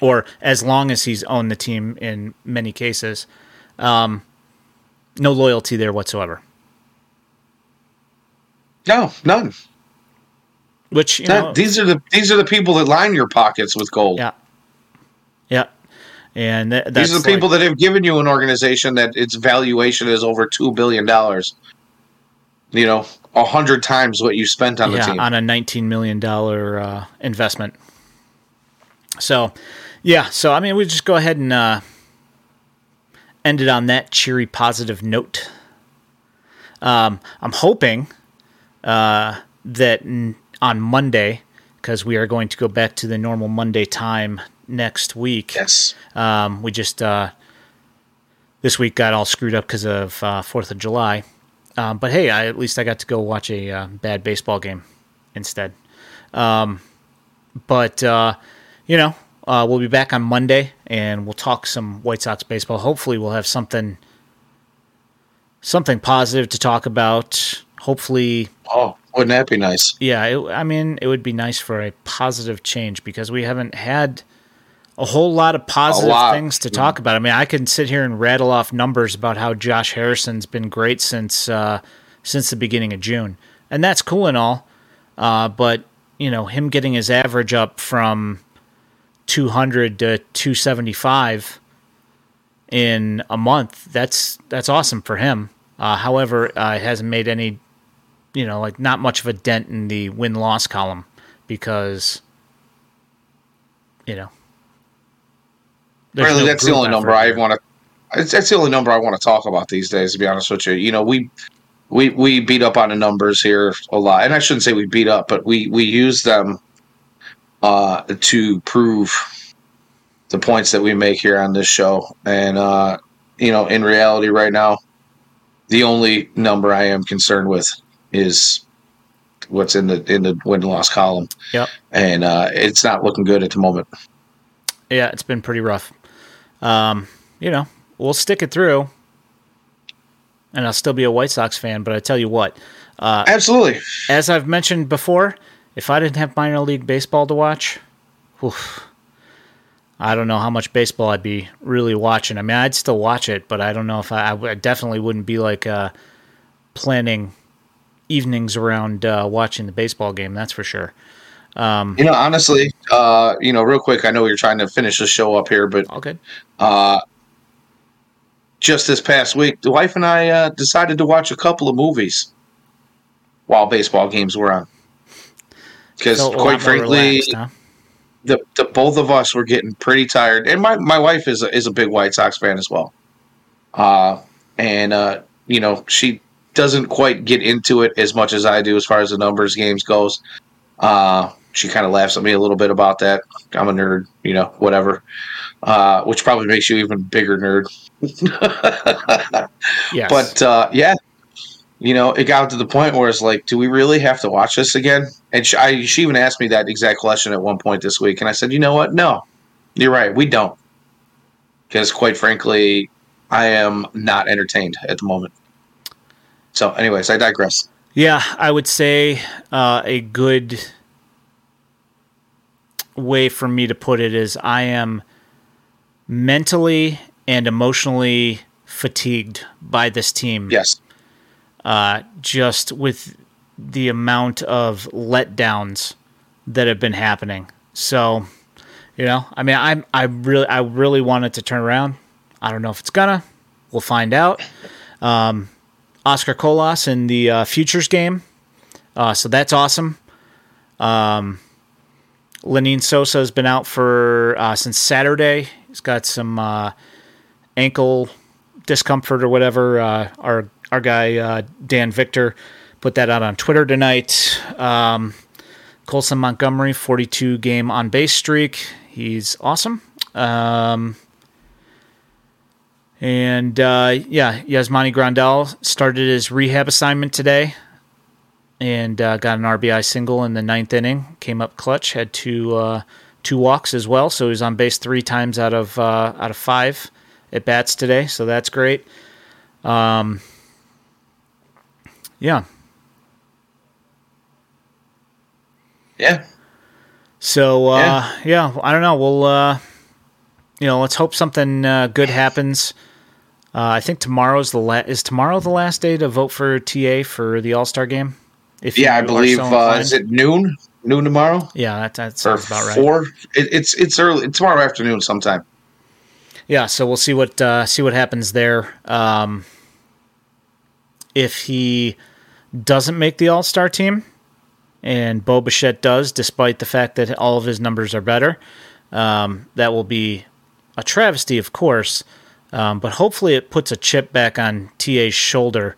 or as long as he's owned the team in many cases. Um, no loyalty there whatsoever. No, none. Which know, these are the these are the people that line your pockets with gold. Yeah, yeah, and th- these are the people like, that have given you an organization that its valuation is over two billion dollars. You know, a hundred times what you spent on yeah, the team on a nineteen million dollar uh, investment. So, yeah, so I mean, we just go ahead and uh, ended on that cheery, positive note. Um, I'm hoping uh, that n- on Monday, because we are going to go back to the normal Monday time next week. Yes. Um, we just uh, this week got all screwed up because of uh, Fourth of July. Um, but hey, I, at least I got to go watch a uh, bad baseball game instead. Um, but uh, you know, uh, we'll be back on Monday and we'll talk some White Sox baseball. Hopefully, we'll have something something positive to talk about. Hopefully, oh, wouldn't that be nice? Yeah, it, I mean, it would be nice for a positive change because we haven't had a whole lot of positive lot. things to talk about. I mean, I can sit here and rattle off numbers about how Josh Harrison's been great since uh, since the beginning of June, and that's cool and all. Uh, but you know, him getting his average up from 200 to 275 in a month. That's that's awesome for him. Uh, however, uh, it hasn't made any, you know, like not much of a dent in the win loss column because, you know, really, no that's the only number I want to. That's the only number I want to talk about these days. To be honest with you, you know, we we we beat up on the numbers here a lot, and I shouldn't say we beat up, but we we use them uh, to prove the points that we make here on this show. And uh, you know, in reality, right now, the only number I am concerned with is what's in the in the win loss column. Yep. And uh, it's not looking good at the moment. Yeah, it's been pretty rough. Um, you know, we'll stick it through, and I'll still be a White Sox fan. But I tell you what, uh, absolutely, as I've mentioned before, if I didn't have minor league baseball to watch, oof, I don't know how much baseball I'd be really watching. I mean, I'd still watch it, but I don't know if I, I definitely wouldn't be like uh, planning evenings around uh, watching the baseball game. That's for sure. Um, you know, honestly, uh, you know, real quick, I know you're trying to finish the show up here, but okay. Uh, just this past week, the wife and I uh, decided to watch a couple of movies while baseball games were on because quite frankly, relaxed, huh? the, the both of us were getting pretty tired, and my, my wife is a, is a big White Sox fan as well. Uh, and uh, you know she doesn't quite get into it as much as I do as far as the numbers games goes. Uh, she kind of laughs at me a little bit about that. I'm a nerd, you know, whatever. Uh, which probably makes you even bigger nerd. yes. But uh, yeah, you know, it got to the point where it's like, do we really have to watch this again? And she, I, she even asked me that exact question at one point this week, and I said, you know what? No, you're right. We don't, because quite frankly, I am not entertained at the moment. So, anyways, I digress. Yeah, I would say uh, a good way for me to put it is I am mentally and emotionally fatigued by this team. Yes. Uh, just with the amount of letdowns that have been happening. So, you know, I mean, I'm I really I really want it to turn around. I don't know if it's gonna. We'll find out. Um, Oscar Colas in the uh, futures game, uh, so that's awesome. Um, Lenyn Sosa has been out for uh, since Saturday. He's got some uh, ankle discomfort or whatever. Uh, our our guy uh, Dan Victor put that out on Twitter tonight. Um, Colson Montgomery, 42 game on base streak. He's awesome. Um, and uh, yeah, Yasmani Grandal started his rehab assignment today and uh, got an RBI single in the ninth inning. Came up clutch, had two uh, two walks as well. So he was on base three times out of uh, out of five at bats today. So that's great. Um, yeah. Yeah. So uh, yeah. yeah. I don't know. We'll uh, you know, let's hope something uh, good happens. Uh, I think tomorrow's the la- is tomorrow the last day to vote for TA for the All Star game. If yeah, I believe uh, is it noon noon tomorrow? Yeah, that, that sounds or about right. Four. It, it's it's early tomorrow afternoon sometime. Yeah, so we'll see what uh, see what happens there. Um, if he doesn't make the All Star team, and Bo Bichette does, despite the fact that all of his numbers are better, um, that will be a travesty, of course. Um, but hopefully, it puts a chip back on TA's shoulder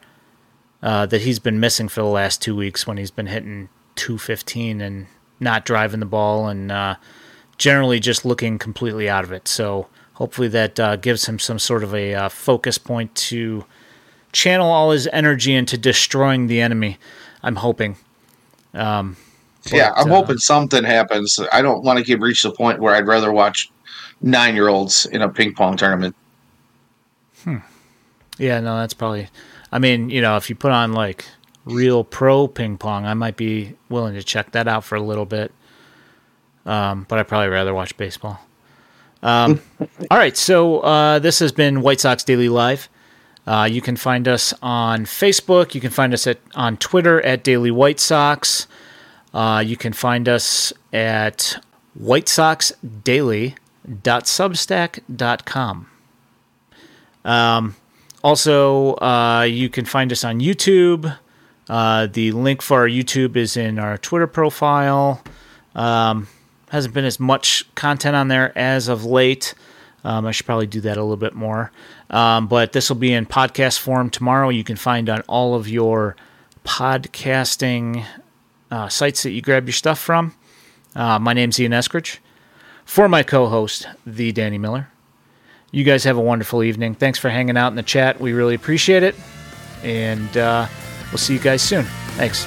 uh, that he's been missing for the last two weeks when he's been hitting 215 and not driving the ball and uh, generally just looking completely out of it. So hopefully, that uh, gives him some sort of a uh, focus point to channel all his energy into destroying the enemy. I'm hoping. Um, but, yeah, I'm hoping something happens. I don't want to get reach the point where I'd rather watch nine year olds in a ping pong tournament. Hmm. Yeah, no, that's probably. I mean, you know, if you put on like real pro ping pong, I might be willing to check that out for a little bit. Um, but I'd probably rather watch baseball. Um, all right, so uh, this has been White Sox Daily Live. Uh, you can find us on Facebook. You can find us at on Twitter at Daily White Sox. Uh, you can find us at whitesoxdaily.substack.com. Um, also, uh, you can find us on YouTube. Uh, the link for our YouTube is in our Twitter profile. Um, hasn't been as much content on there as of late. Um, I should probably do that a little bit more. Um, but this will be in podcast form tomorrow. You can find on all of your podcasting uh, sites that you grab your stuff from. Uh, my name's Ian Eskridge. For my co host, the Danny Miller. You guys have a wonderful evening. Thanks for hanging out in the chat. We really appreciate it. And uh, we'll see you guys soon. Thanks.